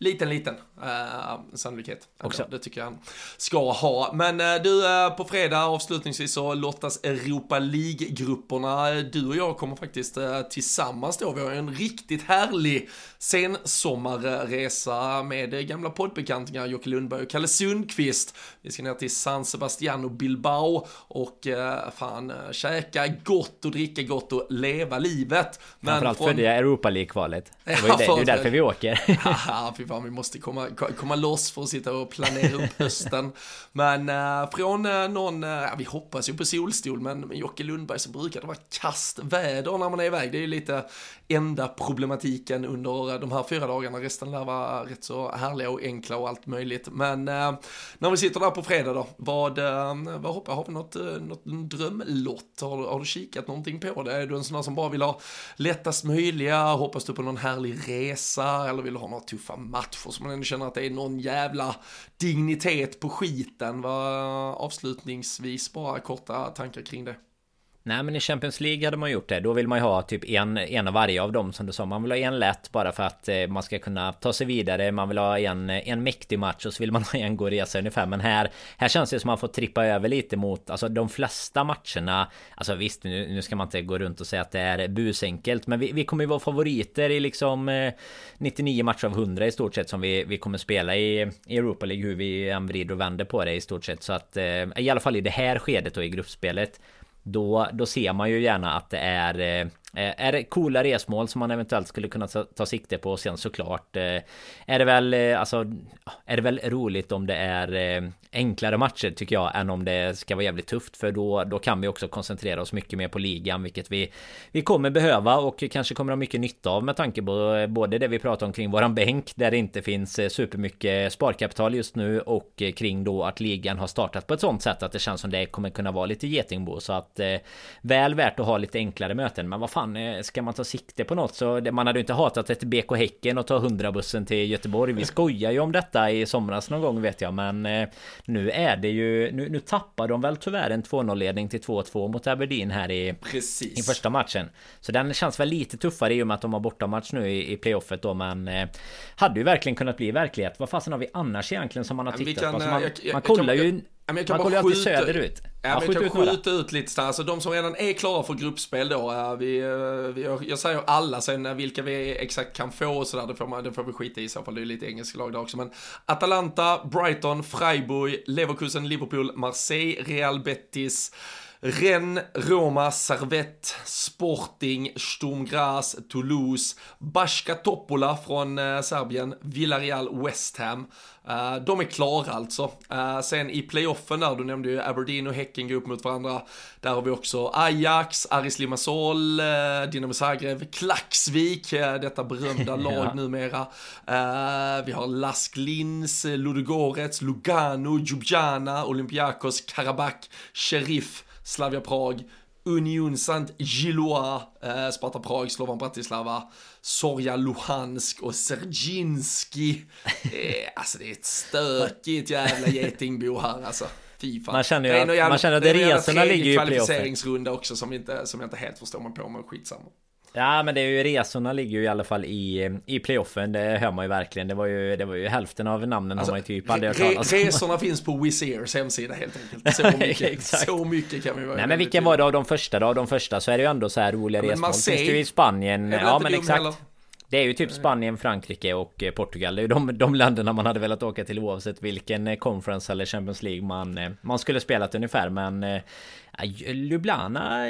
liten, liten äh, sannolikhet. Också. Det tycker jag han ska ha. Men äh, du, äh, på fredag avslutningsvis så lottas Europa League-grupperna. Du och jag kommer faktiskt äh, tillsammans då. Vi har en riktigt härlig sensommarresa med äh, gamla poddbekantingar Jocke Lundberg och Kalle Sundqvist. Vi ska ner till San Sebastian och Bilbao och äh, fan äh, käka gott och dricka gott och leva livet. Men Framförallt från- följa Europa League-kvalet. Det var ju Ja, det, det är därför vi åker. fan, vi måste komma, komma loss för att sitta och planera upp hösten. Men eh, från eh, någon, ja, vi hoppas ju på solstol, men med Jocke Lundberg så brukar det vara kastväder när man är iväg. Det är ju lite enda problematiken under de här fyra dagarna. Resten lär vara rätt så härliga och enkla och allt möjligt. Men eh, när vi sitter där på fredag då, vad, eh, vad hoppas, har vi något, eh, något drömlott? Har, du- har du kikat någonting på det? Är du en sån där som bara vill ha lättast möjliga? Hoppas du på någon härlig resa? Eller vill du ha några tuffa matcher som man ändå känner att det är någon jävla dignitet på skiten? Vad, avslutningsvis bara korta tankar kring det. Nej men i Champions League hade man gjort det. Då vill man ju ha typ en, en av varje av dem som du sa. Man vill ha en lätt bara för att eh, man ska kunna ta sig vidare. Man vill ha en, eh, en mäktig match och så vill man ha en god resa ungefär. Men här, här känns det som att man får trippa över lite mot alltså de flesta matcherna. Alltså visst, nu, nu ska man inte gå runt och säga att det är busenkelt. Men vi, vi kommer ju vara favoriter i liksom eh, 99 matcher av 100 i stort sett som vi, vi kommer spela i, i Europa League. Hur vi än vrider och vänder på det i stort sett. Så att eh, i alla fall i det här skedet och i gruppspelet. Då, då ser man ju gärna att det är eh, Eh, är det coola resmål som man eventuellt skulle kunna ta, ta sikte på och sen såklart eh, Är det väl eh, alltså Är det väl roligt om det är enklare matcher tycker jag än om det ska vara jävligt tufft? För då då kan vi också koncentrera oss mycket mer på ligan vilket vi Vi kommer behöva och kanske kommer ha mycket nytta av med tanke på både det vi pratar om kring våran bänk där det inte finns supermycket sparkapital just nu och kring då att ligan har startat på ett sånt sätt att det känns som det kommer kunna vara lite getingbo. Så att Väl värt att ha lite enklare möten. Men vad fan eh, ska man ta sikte på något så man hade ju inte hatat ett BK Häcken och ta 100 bussen till Göteborg Vi skojar ju om detta i somras någon gång vet jag men eh, Nu är det ju nu, nu tappar de väl tyvärr en 2-0 ledning till 2-2 mot Aberdeen här i Precis. i första matchen. Så den känns väl lite tuffare i och med att de har bortamatch nu i, i playoffet då men eh, Hade ju verkligen kunnat bli verklighet. Vad fasen har vi annars egentligen som man har tittat kan, på? Eh, man, jag- jag- man kollar ju... Jag kan man kollar ju alltid söderut. Ja, men jag kan skjuta ut lite snabbt. Alltså de som redan är klara för gruppspel då. eh, Vi, eh, vi, jag säger alla, sen eh, vilka vi exakt kan få och sådär, det får, man, det får vi skita i i så fall. Det är lite engelska lag där också. Men Atalanta, Brighton, Freiburg, Leverkusen, Liverpool, Marseille, Real Betis. Rennes, Roma, Servette, Sporting, Sturm Graz, Toulouse, Bashka Topola från eh, Serbien, Villarreal, West Ham. Eh, de är klara alltså. Eh, sen i playoffen där, du nämnde ju Aberdeen och Häcken går upp mot varandra. Där har vi också Ajax, Aris Limassol, Dinamo Zagreb, Klaxvik, detta berömda lag Ja. numera. Vi har Lask Linz, eh, Ludogorets, Lugano, Ljubljana, Olympiakos, Karabakh, Sheriff, Slavia Prag, Union Saint Gillois, eh, Sparta Prag, Slovan Bratislava, Sorja Luhansk och Serginski. Eh, alltså det är ett stökigt jävla getingbo här alltså. Fy fan. Man känner ju Det är att- jävla- man känner att det är resorna ligger ju i playoffen. kvalificeringsrunda också som, inte, som jag inte helt förstår mig på, men skitsamma. Ja men det är ju resorna ligger ju i alla fall i, i playoffen. Det hör man ju verkligen. Det var ju, det var ju hälften av namnen alltså, har man ju typ aldrig hört talas om. Resorna finns på Wizz Airs hemsida helt enkelt. Så mycket, så mycket kan vi vara Nej men vilka var det av de första då? Av de första så är det ju ändå så här roliga ja, resmål. Finns det ju i Spanien? Ja men exakt. heller? Det är ju typ Spanien, Frankrike och eh, Portugal. Det är ju de, de länderna man hade velat åka till oavsett vilken eh, conference eller Champions League man, eh, man skulle spelat ungefär. Men Ljubljana,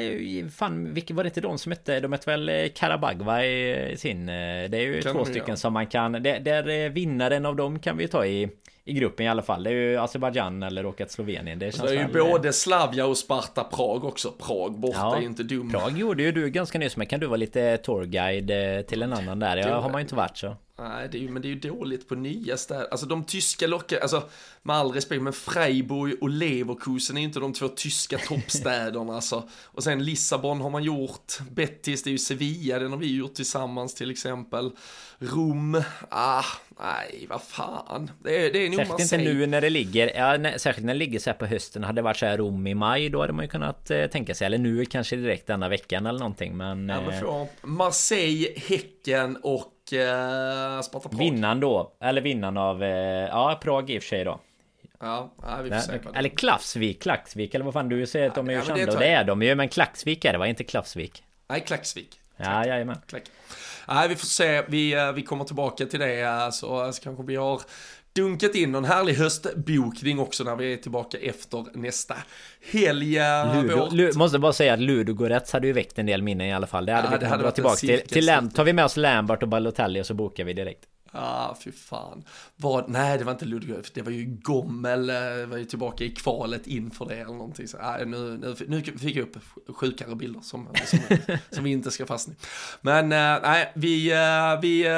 fan, vilka var det inte de som hette? De hette väl Karabagva i sin... Det är ju kan två stycken ja. som man kan... Där, där vinnaren av dem kan vi ta i i gruppen i alla fall. Det är ju Azerbajdzjan eller åka till Slovenien. Det, känns det är ju väl... både Slavia och Sparta Prag också. Prag borta ja, är ju inte dum. Prag gjorde ju du ganska nyss, men kan du vara lite tourguide eh, till en annan där? Jag har man ju inte varit så. Nej, det är ju, men det är ju dåligt på nya städer. Alltså de tyska lockar, alltså med all respekt, men Freiburg och Leverkusen är ju inte de två tyska toppstäderna alltså. Och sen Lissabon har man gjort, Betis, det är ju Sevilla, den har vi gjort tillsammans till exempel. Rom, ah, nej, vad fan. Det är, det är nog Särskilt inte nu när det ligger, ja, när, särskilt när det ligger så här på hösten. Hade det varit så här Rom i maj, då hade man ju kunnat eh, tänka sig. Eller nu kanske direkt denna veckan eller någonting, men... Ja, men för, Marseille, Häcken och eh, Sparta Prag. Vinnaren då, eller vinnaren av, eh, ja Prag i och för sig då. Ja, vi får Nej, se Eller Klaxvik, Klaxvik eller vad fan du säger att de är ju ja, kända och det är de ju men Klaxvik är det va? Inte Klaxvik? Nej, Klaxvik. Ja, jajamän. Klack. Nej, vi får se. Vi, eh, vi kommer tillbaka till det. Så, så kanske vi har dunkat in någon härlig höstbokning också när vi är tillbaka efter nästa helg. Ludo, måste bara säga att Ludogorets hade ju väckt en del minnen i alla fall. Det hade ja, vi kunnat dra tillbaka till. Till Lam tar vi med oss Lambert och Balotelli och så bokar vi direkt. Ah, fy fan. Vad, nej, det var inte Ludvig, det var ju Gommel, eh, var ju tillbaka i kvalet inför det eller någonting. Så, ah, nu, nu, nu fick jag upp sjukare bilder som, som, som vi inte ska fastna Men äh, nej, vi, äh, vi äh,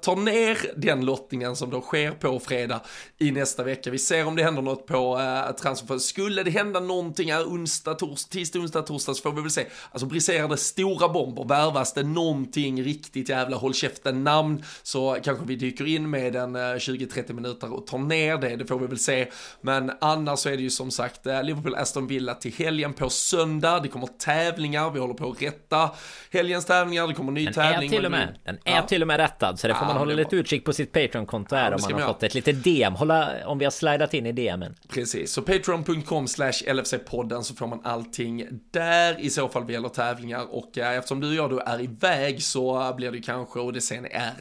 tar ner den lottningen som då sker på fredag i nästa vecka. Vi ser om det händer något på äh, transfer. Skulle det hända någonting här onsdag, tors, tisdag, onsdag, torsdag så får vi väl se. Alltså briserar det stora bomber, värvas det någonting riktigt jävla håll käften namn så kanske vi dyker in med en 20-30 eh, minuter och tar ner det, det får vi väl se. Men annars så är det ju som sagt eh, Liverpool-Aston Villa till helgen på söndag, det kommer tävlingar, vi håller på att rätta helgens tävlingar, det kommer ny den tävling. Är till och med, den är ja. till och med rättad, så det får ja, man hålla lite utkik på sitt Patreon-konto här ja, om man har fått ett litet DM, hålla, om vi har slidat in i DMen. Precis, så patreon.com slash LFC-podden så får man allting där i så fall vad gäller tävlingar och äh, eftersom du och jag då är iväg så blir det kanske, och det sen är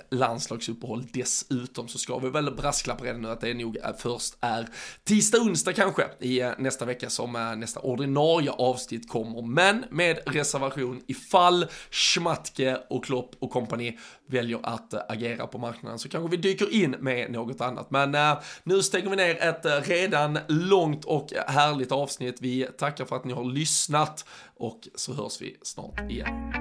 landslagsuppehåll dessutom så ska vi väl brasklappa redan nu att det är nog eh, först är tisdag, onsdag kanske i eh, nästa vecka som eh, nästa ordinarie avsnitt kommer. Men med reservation ifall Schmatke och Klopp och kompani väljer att agera på marknaden så kanske vi dyker in med något annat. Men äh, nu stänger vi ner ett redan långt och härligt avsnitt. Vi tackar för att ni har lyssnat och så hörs vi snart igen.